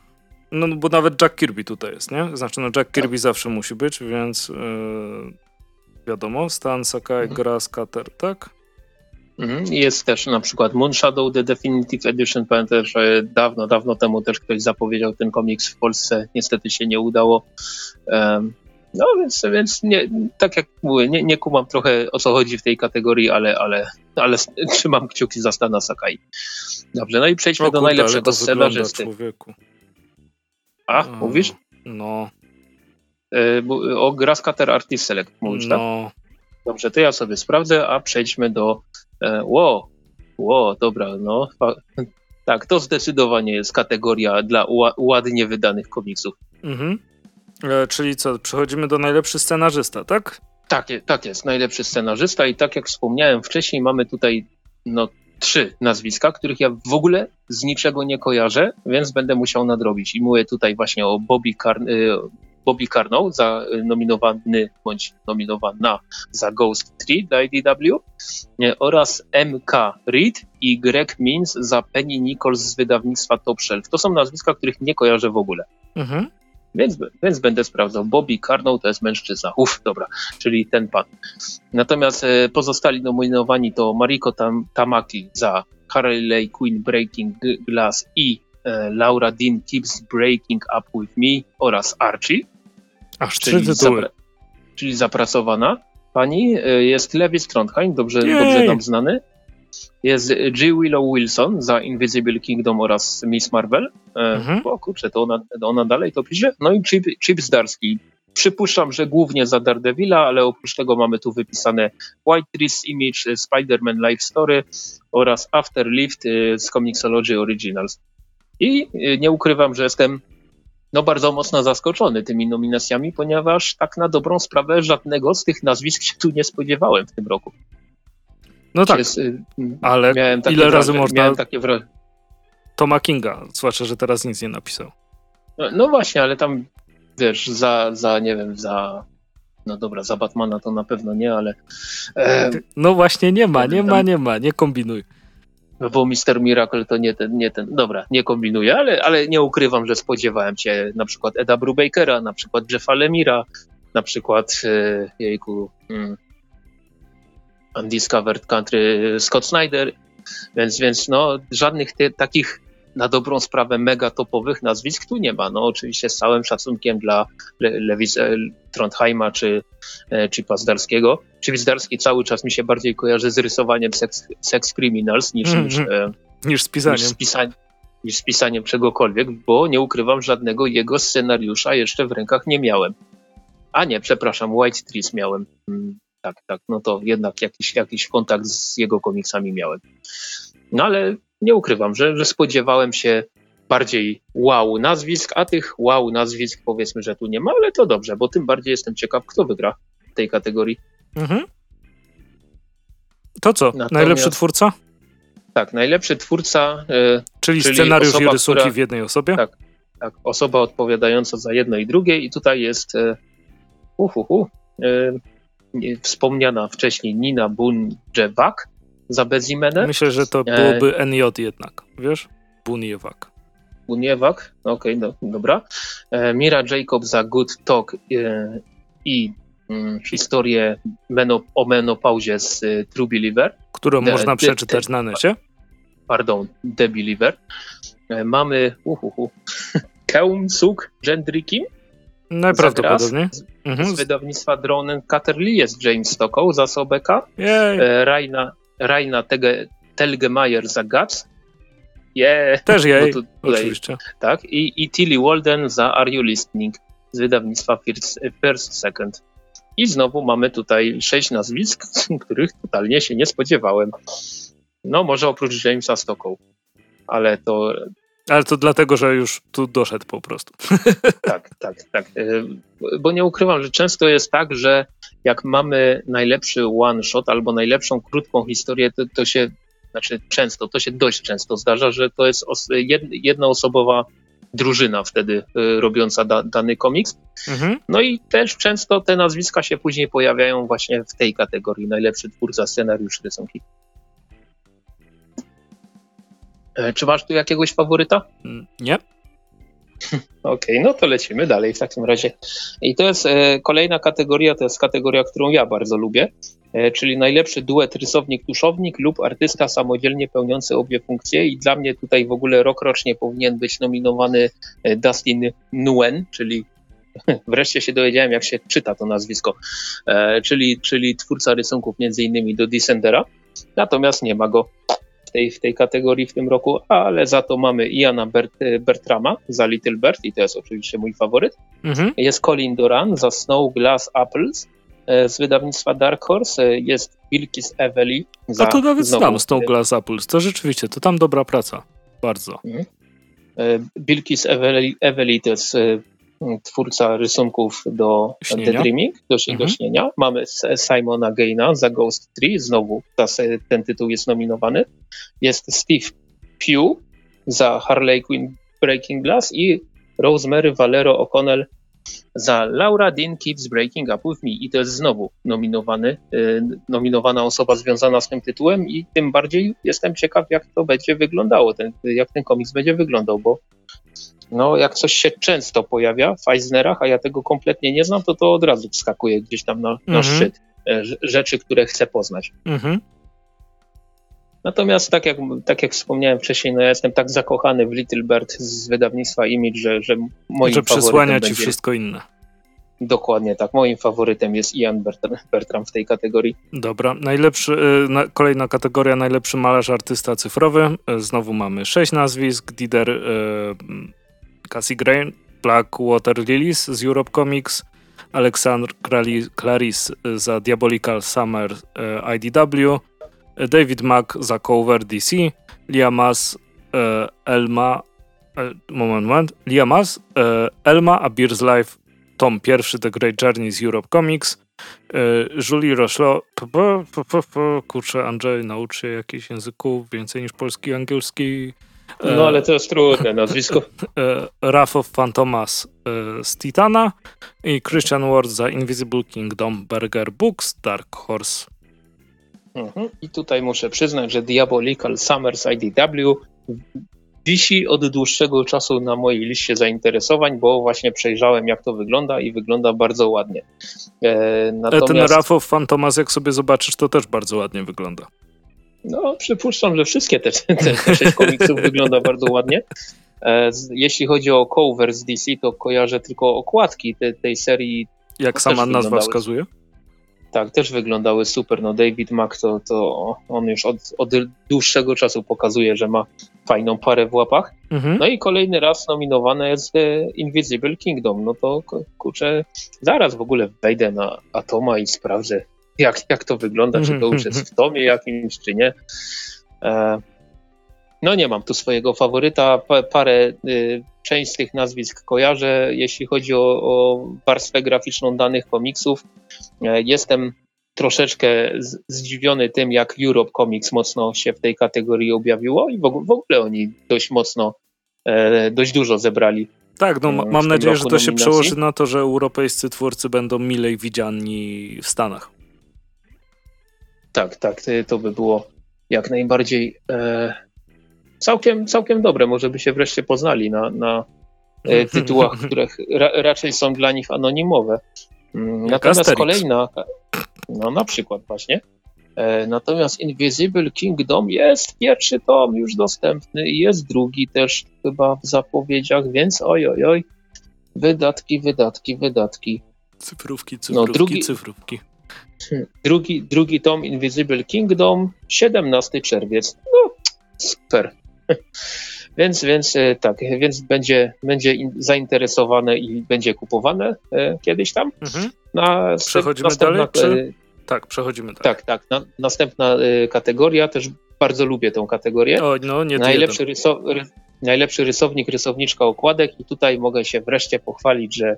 no bo nawet Jack Kirby tutaj jest, nie? Znaczy, no Jack Kirby tak. zawsze musi być, więc e, wiadomo, Stan Sakai mhm. gra Scatter, tak? Mhm. Jest też na przykład Moonshadow The Definitive Edition. Pamiętam, że dawno, dawno temu też ktoś zapowiedział ten komiks w Polsce. Niestety się nie udało. No więc, więc nie, tak jak mówię, nie, nie kumam trochę o co chodzi w tej kategorii, ale, ale, ale trzymam kciuki za Stana Sakai. Dobrze, no i przejdźmy o, do kurde, najlepszego scenarzysty. Człowieku. A, mówisz? No. E, o Grasscutter Artist Select mówisz, tak? no. tak? Dobrze, to ja sobie sprawdzę, a przejdźmy do... E, ło, ło, dobra, no. Tak, to zdecydowanie jest kategoria dla ładnie wydanych komiksów. Mhm. E, czyli co, przechodzimy do najlepszy scenarzysta, tak? Tak, tak jest, najlepszy scenarzysta i tak jak wspomniałem wcześniej, mamy tutaj no, trzy nazwiska, których ja w ogóle z niczego nie kojarzę, więc będę musiał nadrobić. I mówię tutaj właśnie o Bobby, Car y, Bobby Carnow, za y, nominowany bądź nominowana za Ghost 3 dla IDW oraz M.K. Reed i Greg Means za Penny Nichols z wydawnictwa Top Shelf. To są nazwiska, których nie kojarzę w ogóle. Mhm. Więc, więc będę sprawdzał. Bobby Carnow to jest mężczyzna. Uff, dobra, czyli ten pan. Natomiast e, pozostali nominowani to Mariko Tam Tamaki za Harley Quinn Breaking Glass i e, Laura Dean Keeps Breaking Up With Me oraz Archie. Aż czyli, zapra czyli zapracowana pani. E, jest Levi Trondheim, dobrze, dobrze nam znany. Jest G. Willow Wilson za Invisible Kingdom oraz Miss Marvel. E, mhm. O kurczę, to ona, ona dalej to pisze. No i Chip, Chip Zdarski. Przypuszczam, że głównie za Daredevila, ale oprócz tego mamy tu wypisane White Trees Image, Spider-Man Life Story oraz Afterlift e, z Comixology Originals. I e, nie ukrywam, że jestem no bardzo mocno zaskoczony tymi nominacjami, ponieważ tak na dobrą sprawę żadnego z tych nazwisk się tu nie spodziewałem w tym roku. No tak, jest, y, ale ile razy można... Takie wra... Toma Kinga, zwłaszcza, że teraz nic nie napisał. No, no, właśnie, ale tam, wiesz, za, za nie wiem, za no dobra, za Batmana to na pewno nie, ale... E, no właśnie nie ma, nie ma, nie ma, nie kombinuj. No bo Mister Miracle to nie ten, nie ten, dobra, nie kombinuję, ale, ale nie ukrywam, że spodziewałem się na przykład Eda Brubakera, na przykład Jeffa Lemira, na przykład e, jejku hmm, Undiscovered Country Scott Snyder, więc, więc no żadnych te, takich na dobrą sprawę mega topowych nazwisk tu nie ma. No oczywiście z całym szacunkiem dla Le Lewis e, Trondheima czy, e, czy Pazdarskiego. Czy Pazdarski cały czas mi się bardziej kojarzy z rysowaniem Sex, sex Criminals niż, mm, niż, mm. niż z pisaniem. Niż z, pisaniem niż z pisaniem czegokolwiek, bo nie ukrywam, żadnego jego scenariusza jeszcze w rękach nie miałem. A nie, przepraszam, White Trees miałem. Tak, tak, no to jednak jakiś, jakiś kontakt z jego komiksami miałem. No ale nie ukrywam, że, że spodziewałem się bardziej wow nazwisk, a tych wow nazwisk powiedzmy, że tu nie ma, ale to dobrze, bo tym bardziej jestem ciekaw, kto wygra w tej kategorii. Mhm. To co? Natomiast, najlepszy twórca? Tak, najlepszy twórca. E, czyli, czyli scenariusz osoba, i rysunki która, w jednej osobie? Tak, tak, osoba odpowiadająca za jedno i drugie, i tutaj jest e, uhuhu, e, wspomniana wcześniej Nina Bunjewak, za Bezimenę. Myślę, że to e, byłoby NJ jednak, wiesz? Buniewak. Buniewak, okej, okay, no, dobra. E, Mira Jacob za Good Talk e, i mm, historię meno, o menopauzie z True Believer. Którą de, można de, przeczytać de, na necie. Pardon, The Believer. Mamy uhuhu, Keum Suk Gendrikim. Najprawdopodobniej. Z, mhm. z wydawnictwa Dronen Caterly jest James Stockow za Sobeka. Raina, Raina Telgemeier za Guts. Yeah. Też jej, tutaj, oczywiście. Tak, i, i Tilly Walden za Are You Listening z wydawnictwa First, First Second. I znowu mamy tutaj sześć nazwisk, których totalnie się nie spodziewałem. No, może oprócz Jamesa Stockow, ale to. Ale to dlatego, że już tu doszedł po prostu. Tak, tak, tak. Y, bo nie ukrywam, że często jest tak, że jak mamy najlepszy one shot albo najlepszą krótką historię, to, to się, znaczy często, to się dość często zdarza, że to jest os jednoosobowa drużyna wtedy y, robiąca da, dany komiks. Mhm. No i też często te nazwiska się później pojawiają właśnie w tej kategorii najlepszy twórca scenariusz rysunki. E, czy masz tu jakiegoś faworyta? Mm, nie. Okej, okay, no to lecimy dalej w takim razie. I to jest e, kolejna kategoria, to jest kategoria, którą ja bardzo lubię, e, czyli najlepszy duet rysownik-tuszownik lub artysta samodzielnie pełniący obie funkcje. I dla mnie tutaj w ogóle rok rocznie powinien być nominowany Dustin Nguyen, czyli wreszcie się dowiedziałem, jak się czyta to nazwisko, czyli, czyli twórca rysunków między innymi do Descendera. Natomiast nie ma go w tej, w tej kategorii w tym roku, ale za to mamy Iana Bert, Bertrama za Little Bird i to jest oczywiście mój faworyt. Mhm. Jest Colin Doran za Snow Glass Apples e, z wydawnictwa Dark Horse. E, jest Bilkis Evely za... A to nawet znowu, znam Snow Glass Apples. To rzeczywiście, to tam dobra praca. Bardzo. Mhm. E, Bilkis Evely, Evely to jest twórca rysunków do śnienia. The Dreaming, do, mhm. do śnienia. Mamy Simona Gaina za Ghost Tree, znowu ta, ten tytuł jest nominowany. Jest Steve Pugh za Harley Quinn Breaking Glass i Rosemary Valero O'Connell za Laura Dean Keeps Breaking Up With Me i to jest znowu nominowany, y, nominowana osoba związana z tym tytułem i tym bardziej jestem ciekaw jak to będzie wyglądało, ten, jak ten komiks będzie wyglądał, bo no, jak coś się często pojawia w Eisnerach, a ja tego kompletnie nie znam, to to od razu wskakuje gdzieś tam na, na mhm. szczyt e, rzeczy, które chcę poznać. Mhm. Natomiast tak jak, tak jak wspomniałem wcześniej, no ja jestem tak zakochany w Little Bird z wydawnictwa Image, że, że moim że przesłania ci będzie... wszystko inne. Dokładnie tak. Moim faworytem jest Ian Bertram w tej kategorii. Dobra. Najlepszy, y, kolejna kategoria najlepszy malarz artysta cyfrowy. Y, znowu mamy sześć nazwisk. Dider Cassie Grain, Blackwater Lilies z Europe Comics, Alexandre Claris za Diabolical Summer e, IDW, David Mack za Cover DC, Liamas e, Elma e, moment, moment, Liamas Elma a Beer's Life tom pierwszy The Great Journey z Europe Comics, Julie Rochelot, kurczę Andrzej nauczy się jakichś języków więcej niż polski, angielski, No ale to jest trudne nazwisko. Wrath of Fantomas z Titana i Christian Ward za Invisible Kingdom, Berger Books, Dark Horse. Mhm. I tutaj muszę przyznać, że Diabolical Summers IDW wisi od dłuższego czasu na mojej liście zainteresowań, bo właśnie przejrzałem, jak to wygląda i wygląda bardzo ładnie. E, natomiast... Ten Rafał Fantomas, jak sobie zobaczysz, to też bardzo ładnie wygląda. No, przypuszczam, że wszystkie te, te, sześć komiksów wygląda bardzo ładnie. E, jeśli chodzi o cover z DC, to kojarzę tylko okładki te, tej serii. Jak sama nazwa wskazuje? Tak, też wyglądały super. No David Mack to, to on już od, od dłuższego czasu pokazuje, że ma fajną parę w łapach. Mhm. No i kolejny raz nominowane jest The Invisible Kingdom. No to kurczę, zaraz w ogóle wejdę na Atoma i sprawdzę, jak, jak to wygląda, czy to już jest w tomie jakimś, czy nie. E, no nie mam tu swojego faworyta, parę, y, część z tych nazwisk kojarzę. Jeśli chodzi o, o warstwę graficzną danych komiksów, e, jestem troszeczkę zdziwiony tym, jak Europe Comics mocno się w tej kategorii objawiło i w ogóle, w ogóle oni dość mocno, e, dość dużo zebrali. Tak, no e, mam nadzieję, że to nominacji. się przełoży na to, że europejscy twórcy będą milej widziani w Stanach. Tak, tak, to by było jak najbardziej e, całkiem, całkiem dobre. Może by się wreszcie poznali na, na e, tytułach, które ra, raczej są dla nich anonimowe. Mm, natomiast Asterix. kolejna, no na przykład właśnie. E, natomiast Invisible Kingdom jest pierwszy tom już dostępny i jest drugi też chyba w zapowiedziach, więc oj, oj, oj. Wydatki, wydatki, wydatki. Cyfrówki, cyfrówki, no, drugi, cyfrówki. Drugi, drugi tom Invisible Kingdom, 17 czerwiec. No, super. Więc, więc e, tak, więc będzie, będzie zainteresowane i będzie kupowane e, kiedyś tam. Mhm. Na, przechodzimy dalej? Czy... Tak, przechodzimy dalej. Tak, tak. Na, następna e, kategoria, też bardzo lubię tą kategorię. O, no, nie najlepszy, ryso, ry, najlepszy rysownik, rysowniczka okładek i tutaj mogę się wreszcie pochwalić, że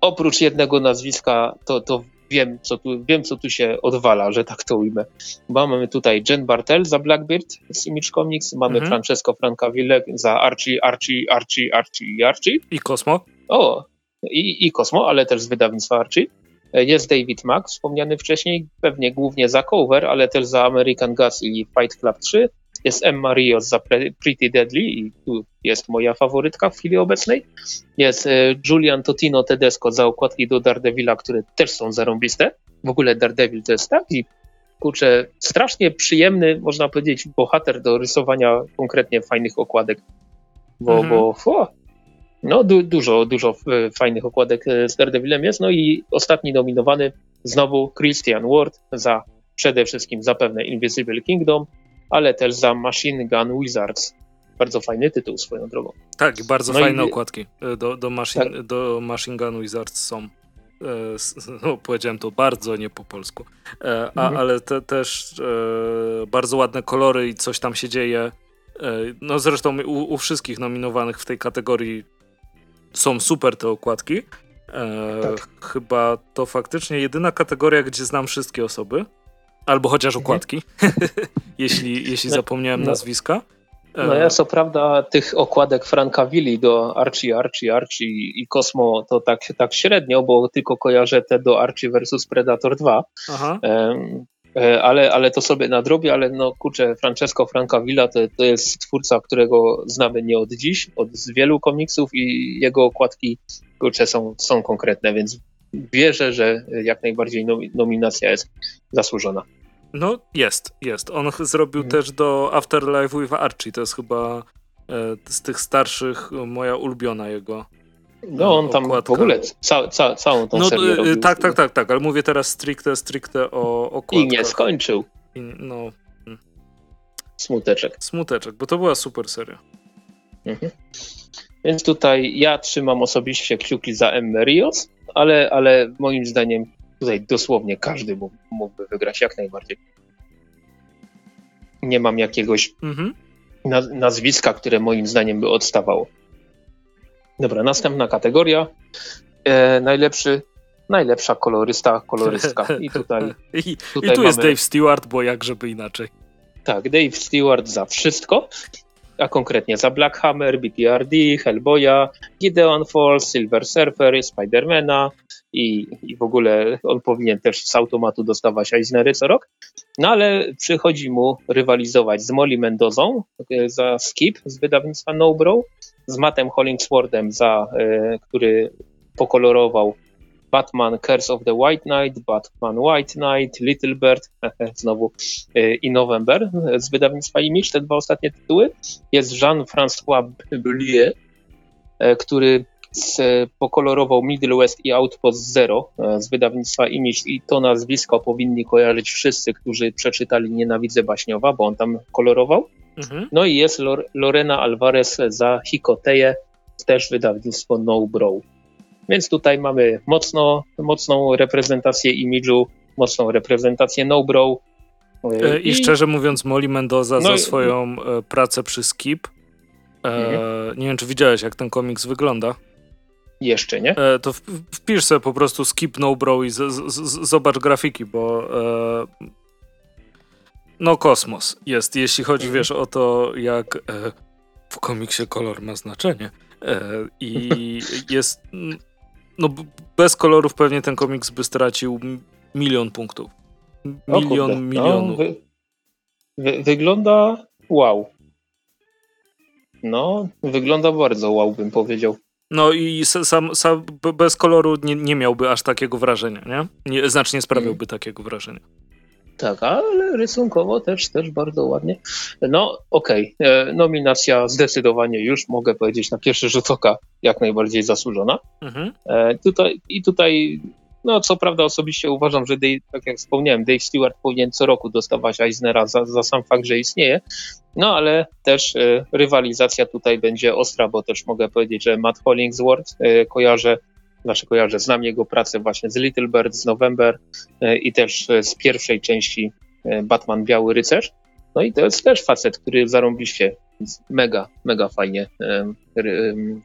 oprócz jednego nazwiska, to, to wiem, co tu, wiem, co tu się odwala, że tak to ujmę. Bo mamy tutaj Jen Bartel za Blackbeard z Image Comics, mamy mhm. Francesco Francaville za Archie, Archie, Archie, Archie i Archie. I Cosmo. O, i, i Cosmo, ale też z wydawnictwa Archie. Jest David Mack, wspomniany wcześniej, pewnie głównie za cover, ale też za American Gods i Fight Club 3 jest Emma Rios za Pretty Deadly i tu jest moja faworytka w chwili obecnej. Jest e, Julian Totino Tedesco za okładki do Daredevila, które też są zarąbiste. W ogóle Daredevil to jest taki, kurczę, strasznie przyjemny, można powiedzieć, bohater do rysowania konkretnie fajnych okładek. Bo, mhm. bo o, no du, dużo, dużo e, fajnych okładek e, z Daredevilem jest. No i ostatni nominowany znowu Christian Ward za przede wszystkim zapewne Invisible Kingdom, ale też za Machine Gun Wizards. Bardzo fajny tytuł swoją drogą. Tak, bardzo no fajne i... okładki e, do, do, machine, tak. do Machine Gun Wizards są. E, no, powiedziałem to bardzo nie po polsku, e, a, mhm. ale te, też bardzo ładne kolory i coś tam się dzieje. No zresztą u, u, wszystkich nominowanych w tej kategorii są super te okładki. E, tak. Chyba to faktycznie jedyna kategoria, gdzie znam wszystkie osoby. Albo chociaż mhm. okładki, jeśli, jeśli no, zapomniałem no, nazwiska. No ja co prawda tych okładek Franka Willi do Archie, Archie, Archie i Cosmo to tak, tak średnio, bo tylko kojarzę te do Archie vs Predator 2. Aha. E, ale, ale to sobie nadrobię, ale no kurczę, Francesco Francavilla to, to jest twórca, którego znamy nie od dziś, od wielu komiksów i jego okładki kurczę są, są konkretne, więc wierzę, że jak najbardziej nominacja jest zasłużona. No jest, jest. On zrobił mhm. też do Afterlife with Archie, to jest chyba e, z tych starszych moja ulubiona jego no on tam okładka. w ogóle ca, ca, całą tą no, serię e, robił. Tak, tak, tak, tak, ale mówię teraz stricte, stricte o okładkach. I nie skończył. I, no. Hmm. Smuteczek. Smuteczek, bo to była super seria. Mhm. Więc tutaj ja trzymam osobiście kciuki za Emmerios, ale, ale moim zdaniem tutaj dosłownie każdy mógłby wygrać jak najbardziej. Nie mam jakiegoś mhm. nazwiska, które moim zdaniem by odstawało. Dobra, następna kategoria. E, najlepszy, najlepsza kolorysta, kolorystka. I tutaj, I, tutaj i tu mamy... jest Dave Stewart, bo jak żeby inaczej. Tak, Dave Stewart za wszystko. A konkretnie za Black Hammer, BPRD, Hellboya, Gideon Falls, Silver Surfer, Spidermana i, i w ogóle on powinien też z automatu dostawać Eisnery co rok. No ale przychodzi mu rywalizować z Molly Mendozą e, za Skip z wydawnictwa No Bro, z Mattem Hollingsworthem, za, e, który pokolorował Batman Curse of the White Knight, Batman White Knight, Little Bird, znowu y, i November z wydawnictwa Image, te dwa ostatnie tytuły. Jest Jean-François Bullier, y, który pokolorował Middle West i Outpost Zero y, z wydawnictwa Image i to nazwisko powinni kojarzyć wszyscy, którzy przeczytali Nienawidzę Baśniowa, bo on tam kolorował. Mhm. No i jest Lorena Alvarez za Hikoteje, też wydawnictwo No Bro. Więc tutaj mamy mocno, mocną reprezentację imidżu, mocną reprezentację no bro. E, I, I szczerze mówiąc, Molly Mendoza no za swoją e, pracę przy Skip. E, mhm. Nie wiem, czy widziałeś, jak ten komiks wygląda. Jeszcze nie? to wpisz sobie po prostu Skip No Bro i z, z, z, zobacz grafiki, bo no kosmos jest, jeśli chodzi, mhm. wiesz, o to, jak w komiksie kolor ma znaczenie. I jest no bez kolorów pewnie ten komiks by stracił milion punktów. Milion, milionów. No, wy, wy, wygląda wow. No, wygląda bardzo wow, bym powiedział. No i sam, sam bez koloru nie, nie miałby aż takiego wrażenia, nie? nie znacznie sprawiałby hmm. takiego wrażenia. Tak, ale rysunkowo też, też bardzo ładnie. No okej, okay. E, nominacja zdecydowanie już mogę powiedzieć na pierwszy rzut oka jak najbardziej zasłużona. Mhm. E, tutaj, I tutaj, no co prawda osobiście uważam, że Dave, tak jak wspomniałem, Dave Stewart powinien co roku dostawać Eisnera za, za sam fakt, że istnieje. No ale też e, rywalizacja tutaj będzie ostra, bo też mogę powiedzieć, że Matt Hollingsworth e, kojarzę znaczy kojarzę, znam jego pracę właśnie z Little Bird, z November e, i też e, z pierwszej części e, Batman Biały Rycerz. No i to jest też facet, który zarąbiście mega, mega fajnie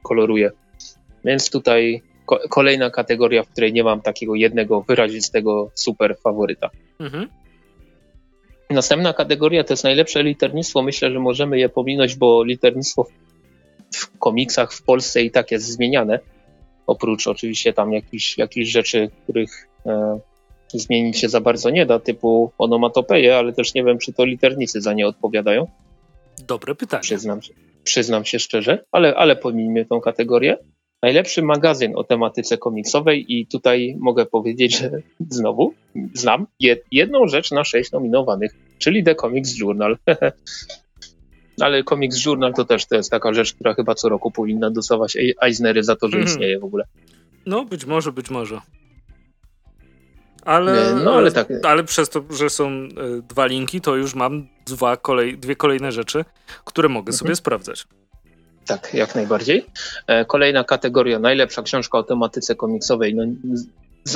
koloruje. Więc tutaj kolejna kategoria, w której nie mam takiego jednego wyrazistego super faworyta. Mhm. Następna kategoria to jest najlepsze liternictwo. Myślę, że możemy je pominąć, bo liternictwo w komiksach w Polsce i tak jest zmieniane oprócz oczywiście tam jakichś, jakichś rzeczy, których e, zmienić się za bardzo nie da, typu onomatopeje, ale też nie wiem, czy to liternicy za nie odpowiadają. Dobre pytanie. Przyznam, przyznam się szczerze, ale, ale pomijmy tą kategorię. Najlepszy magazyn o tematyce komiksowej i tutaj mogę powiedzieć, że znowu znam jedną rzecz na sześć nominowanych, czyli The Comics Journal. ale Comics Journal to też to jest taka rzecz, która chyba co roku powinna dostawać Eisnery za to, że mm. istnieje w ogóle. No, być może, być może. Ale, no, ale, tak. ale przez to, że są e, dwa linki, to już mam dwa kolej, dwie kolejne rzeczy, które mogę mhm. sobie sprawdzać. Tak, jak najbardziej. E, kolejna kategoria, najlepsza książka o tematyce komiksowej. No,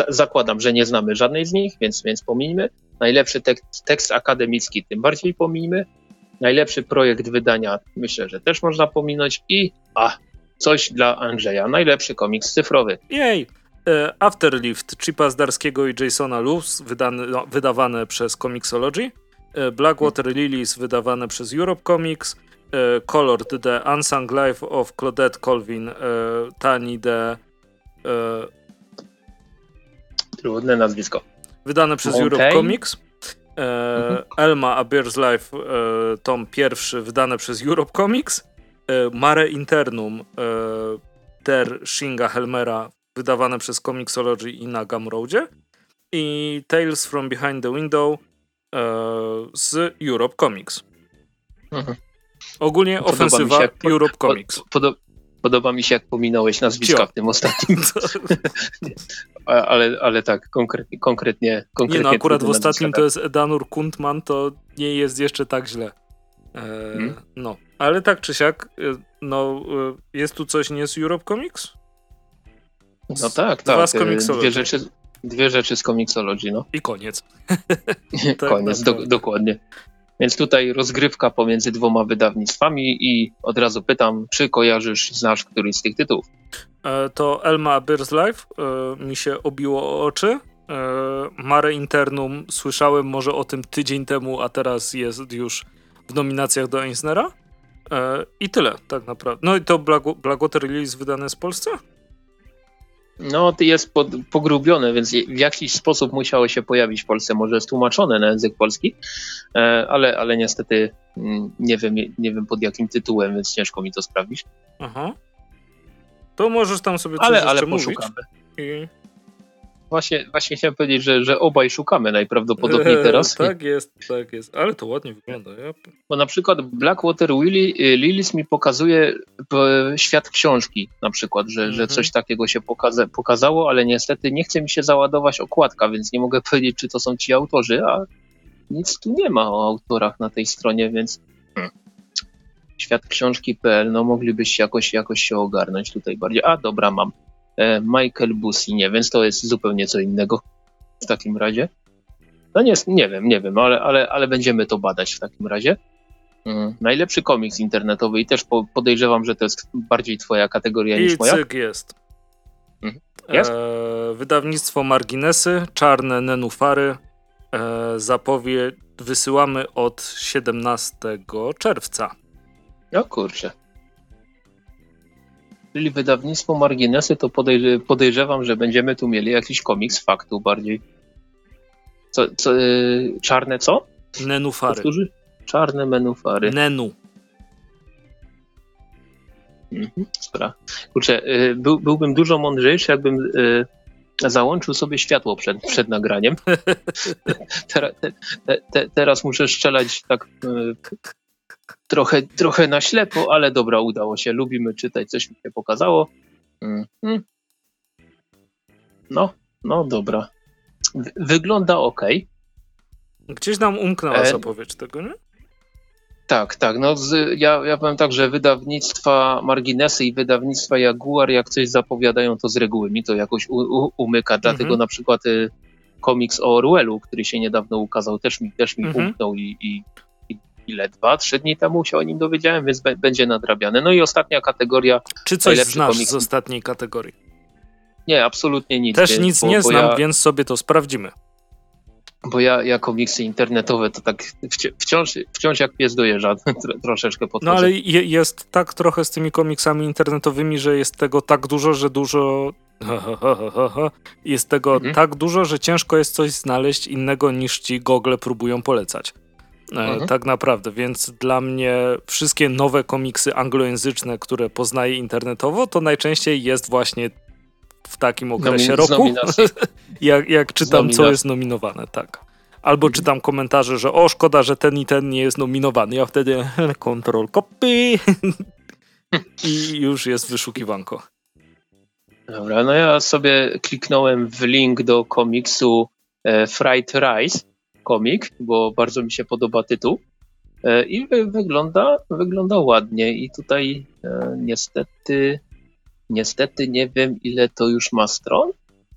zakładam, że nie znamy żadnej z nich, więc, więc pomijmy. Najlepszy tekst, tekst akademicki, tym bardziej pomijmy. Najlepszy projekt wydania myślę, że też można pominąć i a, coś dla Andrzeja. Najlepszy komiks cyfrowy. Jej! E, Afterlift Chipa Zdarskiego i Jasona Luz wydane, no, wydawane przez Comixology. E, Blackwater Lilies wydawane przez Europe Comics. E, Colored The Unsung Life of Claudette Colvin Tani The Trudne nazwisko. Wydane przez okay. Europe Comics. E, Elma A Bear's Life, e, tom pierwszy, wydane przez Europe Comics. E, Mare Internum, Ter Shinga Helmera, wydawane przez Comixology i na Gumroadzie. I Tales from Behind the Window e, z Europe Comics. Mhm. Ogólnie podoba ofensywa jak, Europe Comics. Pod, podoba mi się, jak pominąłeś nazwiska Cio. w tym ostatnim. ale, ale tak, konkretnie, konkretnie, konkretnie. Nie no, akurat w ostatnim to jest Edanur Kuntman, to nie jest jeszcze tak źle. E, hmm? No, ale tak czy siak, e, no, e, jest tu coś nie z Europe Comics? no tak, tak. Dwa z Comixology. Dwie rzeczy, dwie rzeczy z Comixology, no. I koniec. tak koniec, do, dokładnie. Więc tutaj rozgrywka pomiędzy dwoma wydawnictwami i od razu pytam, czy kojarzysz, znasz któryś z tych tytułów? E, to Elma Bears Life e, mi się obiło o oczy. E, Mare Internum słyszałem może o tym tydzień temu, a teraz jest już w nominacjach do Eisnera. I tyle, tak naprawdę. No i to Blackwater Release wydane w Polsce? No, to jest pod, pogrubione, więc w jakiś sposób musiało się pojawić w Polsce. Może tłumaczone na język polski, e, ale, ale niestety mm, nie wiem, nie wiem pod jakim tytułem, więc ciężko mi to sprawdzić. Aha. To możesz tam sobie coś ale, ale mówić. I Właśnie, właśnie chciałem powiedzieć, że, że obaj szukamy najprawdopodobniej teraz. tak jest, tak jest, ale to ładnie wygląda. Ja... Bo na przykład Blackwater Willy, Lilies mi pokazuje świat książki na przykład, że, mhm. że coś takiego się pokaza pokazało, ale niestety nie chce mi się załadować okładka, więc nie mogę powiedzieć, czy to są ci autorzy, a nic tu nie ma o autorach na tej stronie, więc hmm. świat książki.pl, no moglibyście jakoś, jakoś się ogarnąć tutaj bardziej. A dobra, mam. E, Michael Businie, więc to jest zupełnie co innego w takim razie. No nie, nie wiem, nie wiem, ale, ale, ale będziemy to badać w takim razie. Mm, najlepszy komiks internetowy i też po, podejrzewam, że to jest bardziej twoja kategoria I niż moja. Cyk jest. Mhm. Jest? E, wydawnictwo Marginesy, Czarne Nenufary. E, zapowie wysyłamy od 17 czerwca. No kurczę czyli wydawnictwo Marginesy, to podejrze podejrzewam, że będziemy tu mieli jakiś komiks faktu bardziej. Co, co, yy, czarne co? Nenufary. Powtórzy? Czarne menufary. Nenu. Mhm, spra. Kurczę, yy, był, byłbym dużo mądrzejszy, jakbym yy, załączył sobie światło przed, przed nagraniem. te, te, te, teraz muszę strzelać tak y, trochę, trochę na ślepo, ale dobra, udało się. Lubimy czytać, coś mi się pokazało. Mm. No, no dobra. Wygląda ok. Gdzieś nam umknęła e... zapowiedź tego, nie? Tak, tak. No, z, ja, ja powiem tak, że wydawnictwa Marginesy i wydawnictwa Jaguar, jak coś zapowiadają, to z reguły mi to jakoś u, u, umyka. Dlatego mhm. na przykład y, komiks o Orwellu, który się niedawno ukazał, też mi, też mi mhm. umknął i, i ile? Dwa, trzy dni temu się o nim dowiedziałem, więc będzie nadrabiany. No i ostatnia kategoria. Czy coś znasz komiks... z ostatniej kategorii? Nie, absolutnie nic. Też nic bo, nie bo znam, ja... więc sobie to sprawdzimy. Bo ja, ja komiksy internetowe to tak wciąż, wciąż jak pies dojeżdża, troszeczkę podchodzę. No ale je, jest tak trochę z tymi komiksami internetowymi, że jest tego tak dużo, że dużo... Jest tego mhm. tak dużo, że ciężko jest coś znaleźć innego niż ci Google próbują polecać. E, mhm. tak naprawdę, więc dla mnie wszystkie nowe komiksy anglojęzyczne, które poznaję internetowo, to najczęściej jest właśnie w takim okresie Nomin roku, jak, jak czytam, co jest nominowane, tak. Albo mhm. czytam komentarze, że o, szkoda, że ten i ten nie jest nominowany. Ja wtedy kontrol copy i już jest wyszukiwanko. Dobra, no ja sobie kliknąłem w link do komiksu e, Fried Rice komik, bo bardzo mi się podoba tytuł. E, I wygląda, wygląda ładnie. I tutaj e, niestety, niestety nie wiem, ile to już ma stron,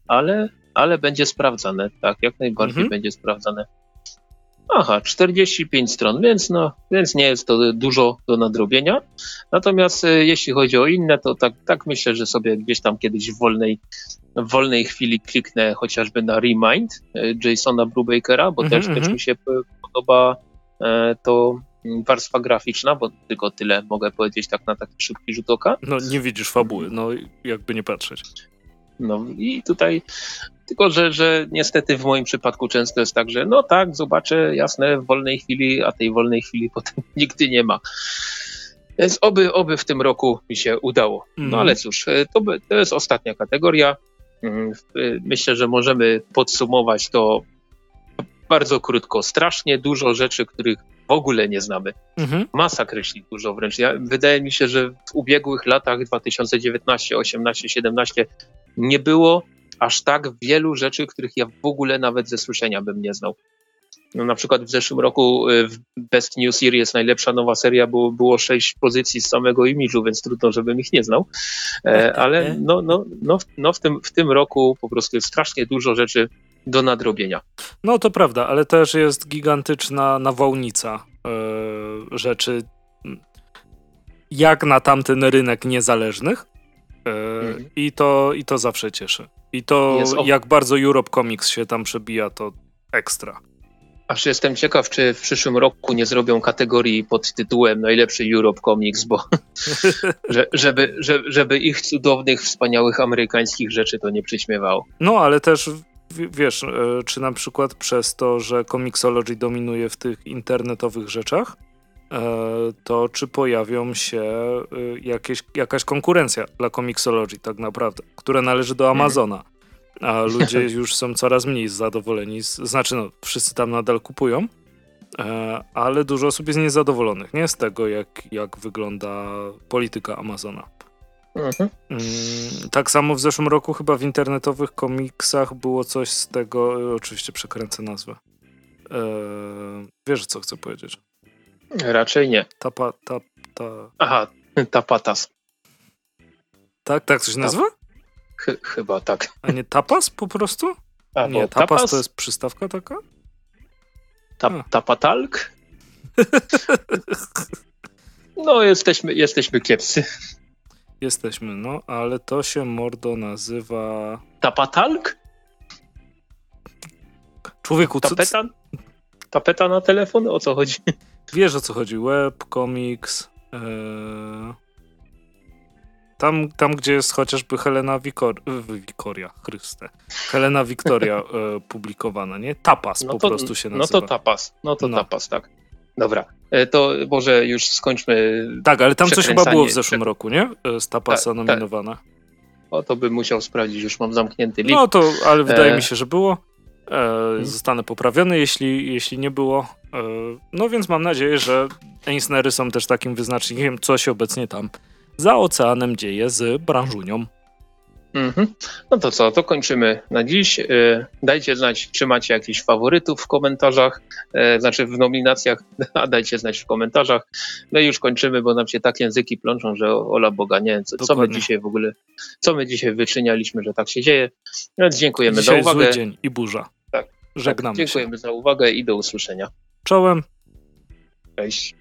ale, ale będzie sprawdzane. Tak, jak najbardziej mhm. będzie sprawdzane. Aha, 45 stron, więc, no, więc nie jest to dużo do nadrobienia. Natomiast e, jeśli chodzi o inne, to tak, tak myślę, że sobie gdzieś tam kiedyś w wolnej, w wolnej chwili kliknę chociażby na Remind e, Jasona Brubakera, bo mm -hmm, też, też mhm. mi się podoba e, to warstwa graficzna, bo tylko tyle mogę powiedzieć tak na taki szybki rzut oka. No nie widzisz fabuły, no jakby nie patrzeć. No i tutaj tylko, że, że niestety w moim przypadku często jest tak, że no tak, zobaczę, jasne, w wolnej chwili, a tej wolnej chwili potem nigdy nie ma. Więc oby, oby w tym roku mi się udało. No mhm. ale cóż, e, to, to jest ostatnia kategoria. Mm, myślę, że możemy podsumować to bardzo krótko. Strasznie dużo rzeczy, których w ogóle nie znamy. Mhm. Masakrycznie dużo wręcz. Ja, wydaje mi się, że w ubiegłych latach 2019, 18, 17 nie było aż tak wielu rzeczy, których ja w ogóle nawet ze słyszenia bym nie znał. No, na przykład w zeszłym roku y, w Best New Series najlepsza nowa seria było, było sześć pozycji z samego imidżu, więc trudno, żebym ich nie znał. E, ale no, no, no, no w, tym, w tym roku po prostu jest strasznie dużo rzeczy do nadrobienia. No to prawda, ale też jest gigantyczna nawałnica yy, rzeczy jak na tamten rynek niezależnych. Yy, i, to, I to zawsze cieszy. I to jak bardzo Europe Comics się tam przebija, to ekstra. Aż jestem ciekaw, czy w przyszłym roku nie zrobią kategorii pod tytułem najlepszy Europe Comics, bo że, żeby, żeby, żeby ich cudownych, wspaniałych amerykańskich rzeczy to nie przyśmiewało. No, ale też wiesz, e, czy na przykład przez to, że Comixology dominuje w tych internetowych rzeczach, to czy pojawią się e, jakieś, jakaś konkurencja dla Comixology tak naprawdę, która należy do mhm. Amazona a ludzie już są coraz mniej zadowoleni. Znaczy, no, wszyscy tam nadal kupują, e, ale dużo osób jest niezadowolonych, nie? Z tego, jak, jak wygląda polityka Amazona. Mhm. Mm, tak samo w zeszłym roku chyba w internetowych komiksach było coś z tego, e, oczywiście przekręcę nazwę. E, wiesz, co chcę powiedzieć? Raczej nie. Tapa, ta, ta... Aha, tapatas. Tak, tak coś nazywa? Ch chyba tak. A nie tapas po prostu? A, nie, tapas, tapas, to jest przystawka taka? Ta tapatalk? no, jesteśmy, jesteśmy kiepscy. Jesteśmy, no, ale to się mordo nazywa... Tapatalk? Człowieku, co... Tapeta? Tapeta na telefon? O co chodzi? Wiesz o co chodzi. Web, komiks... Yy... Tam, tam gdzie jest chociażby Helena Wikor Wikoria, Chryste. Helena Wiktoria e, publikowana, nie? Tapas no to, po prostu się nazywa. No to tapas, no to no. tapas, tak. Dobra, e, to może już skończmy. Tak, ale tam coś chyba było w zeszłym roku, nie? E, z tapasa tak. Tak. O, to bym musiał sprawdzić, już mam zamknięty link. No to, ale wydaje e... mi się, że było. E, zostanę poprawiony, jeśli, jeśli nie było. E, no więc mam nadzieję, że Eisnery są też takim wyznacznikiem, co się obecnie tam za oceanem dzieje z branżunią. Mhm. No to co, to kończymy na dziś. Y, dajcie znać, czy macie jakichś faworytów w komentarzach, znaczy w nominacjach, a dajcie znać w komentarzach. No i już kończymy, bo nam się tak języki plączą, że ola Boga, nie wiem, co, co my dzisiaj w ogóle, co my dzisiaj wyczynialiśmy, że tak się dzieje. Więc dziękujemy dzisiaj za uwagę. Zły dzień i burza. Tak. Żegnamy tak, Dziękujemy się. za uwagę i do usłyszenia. Czołem. Cześć.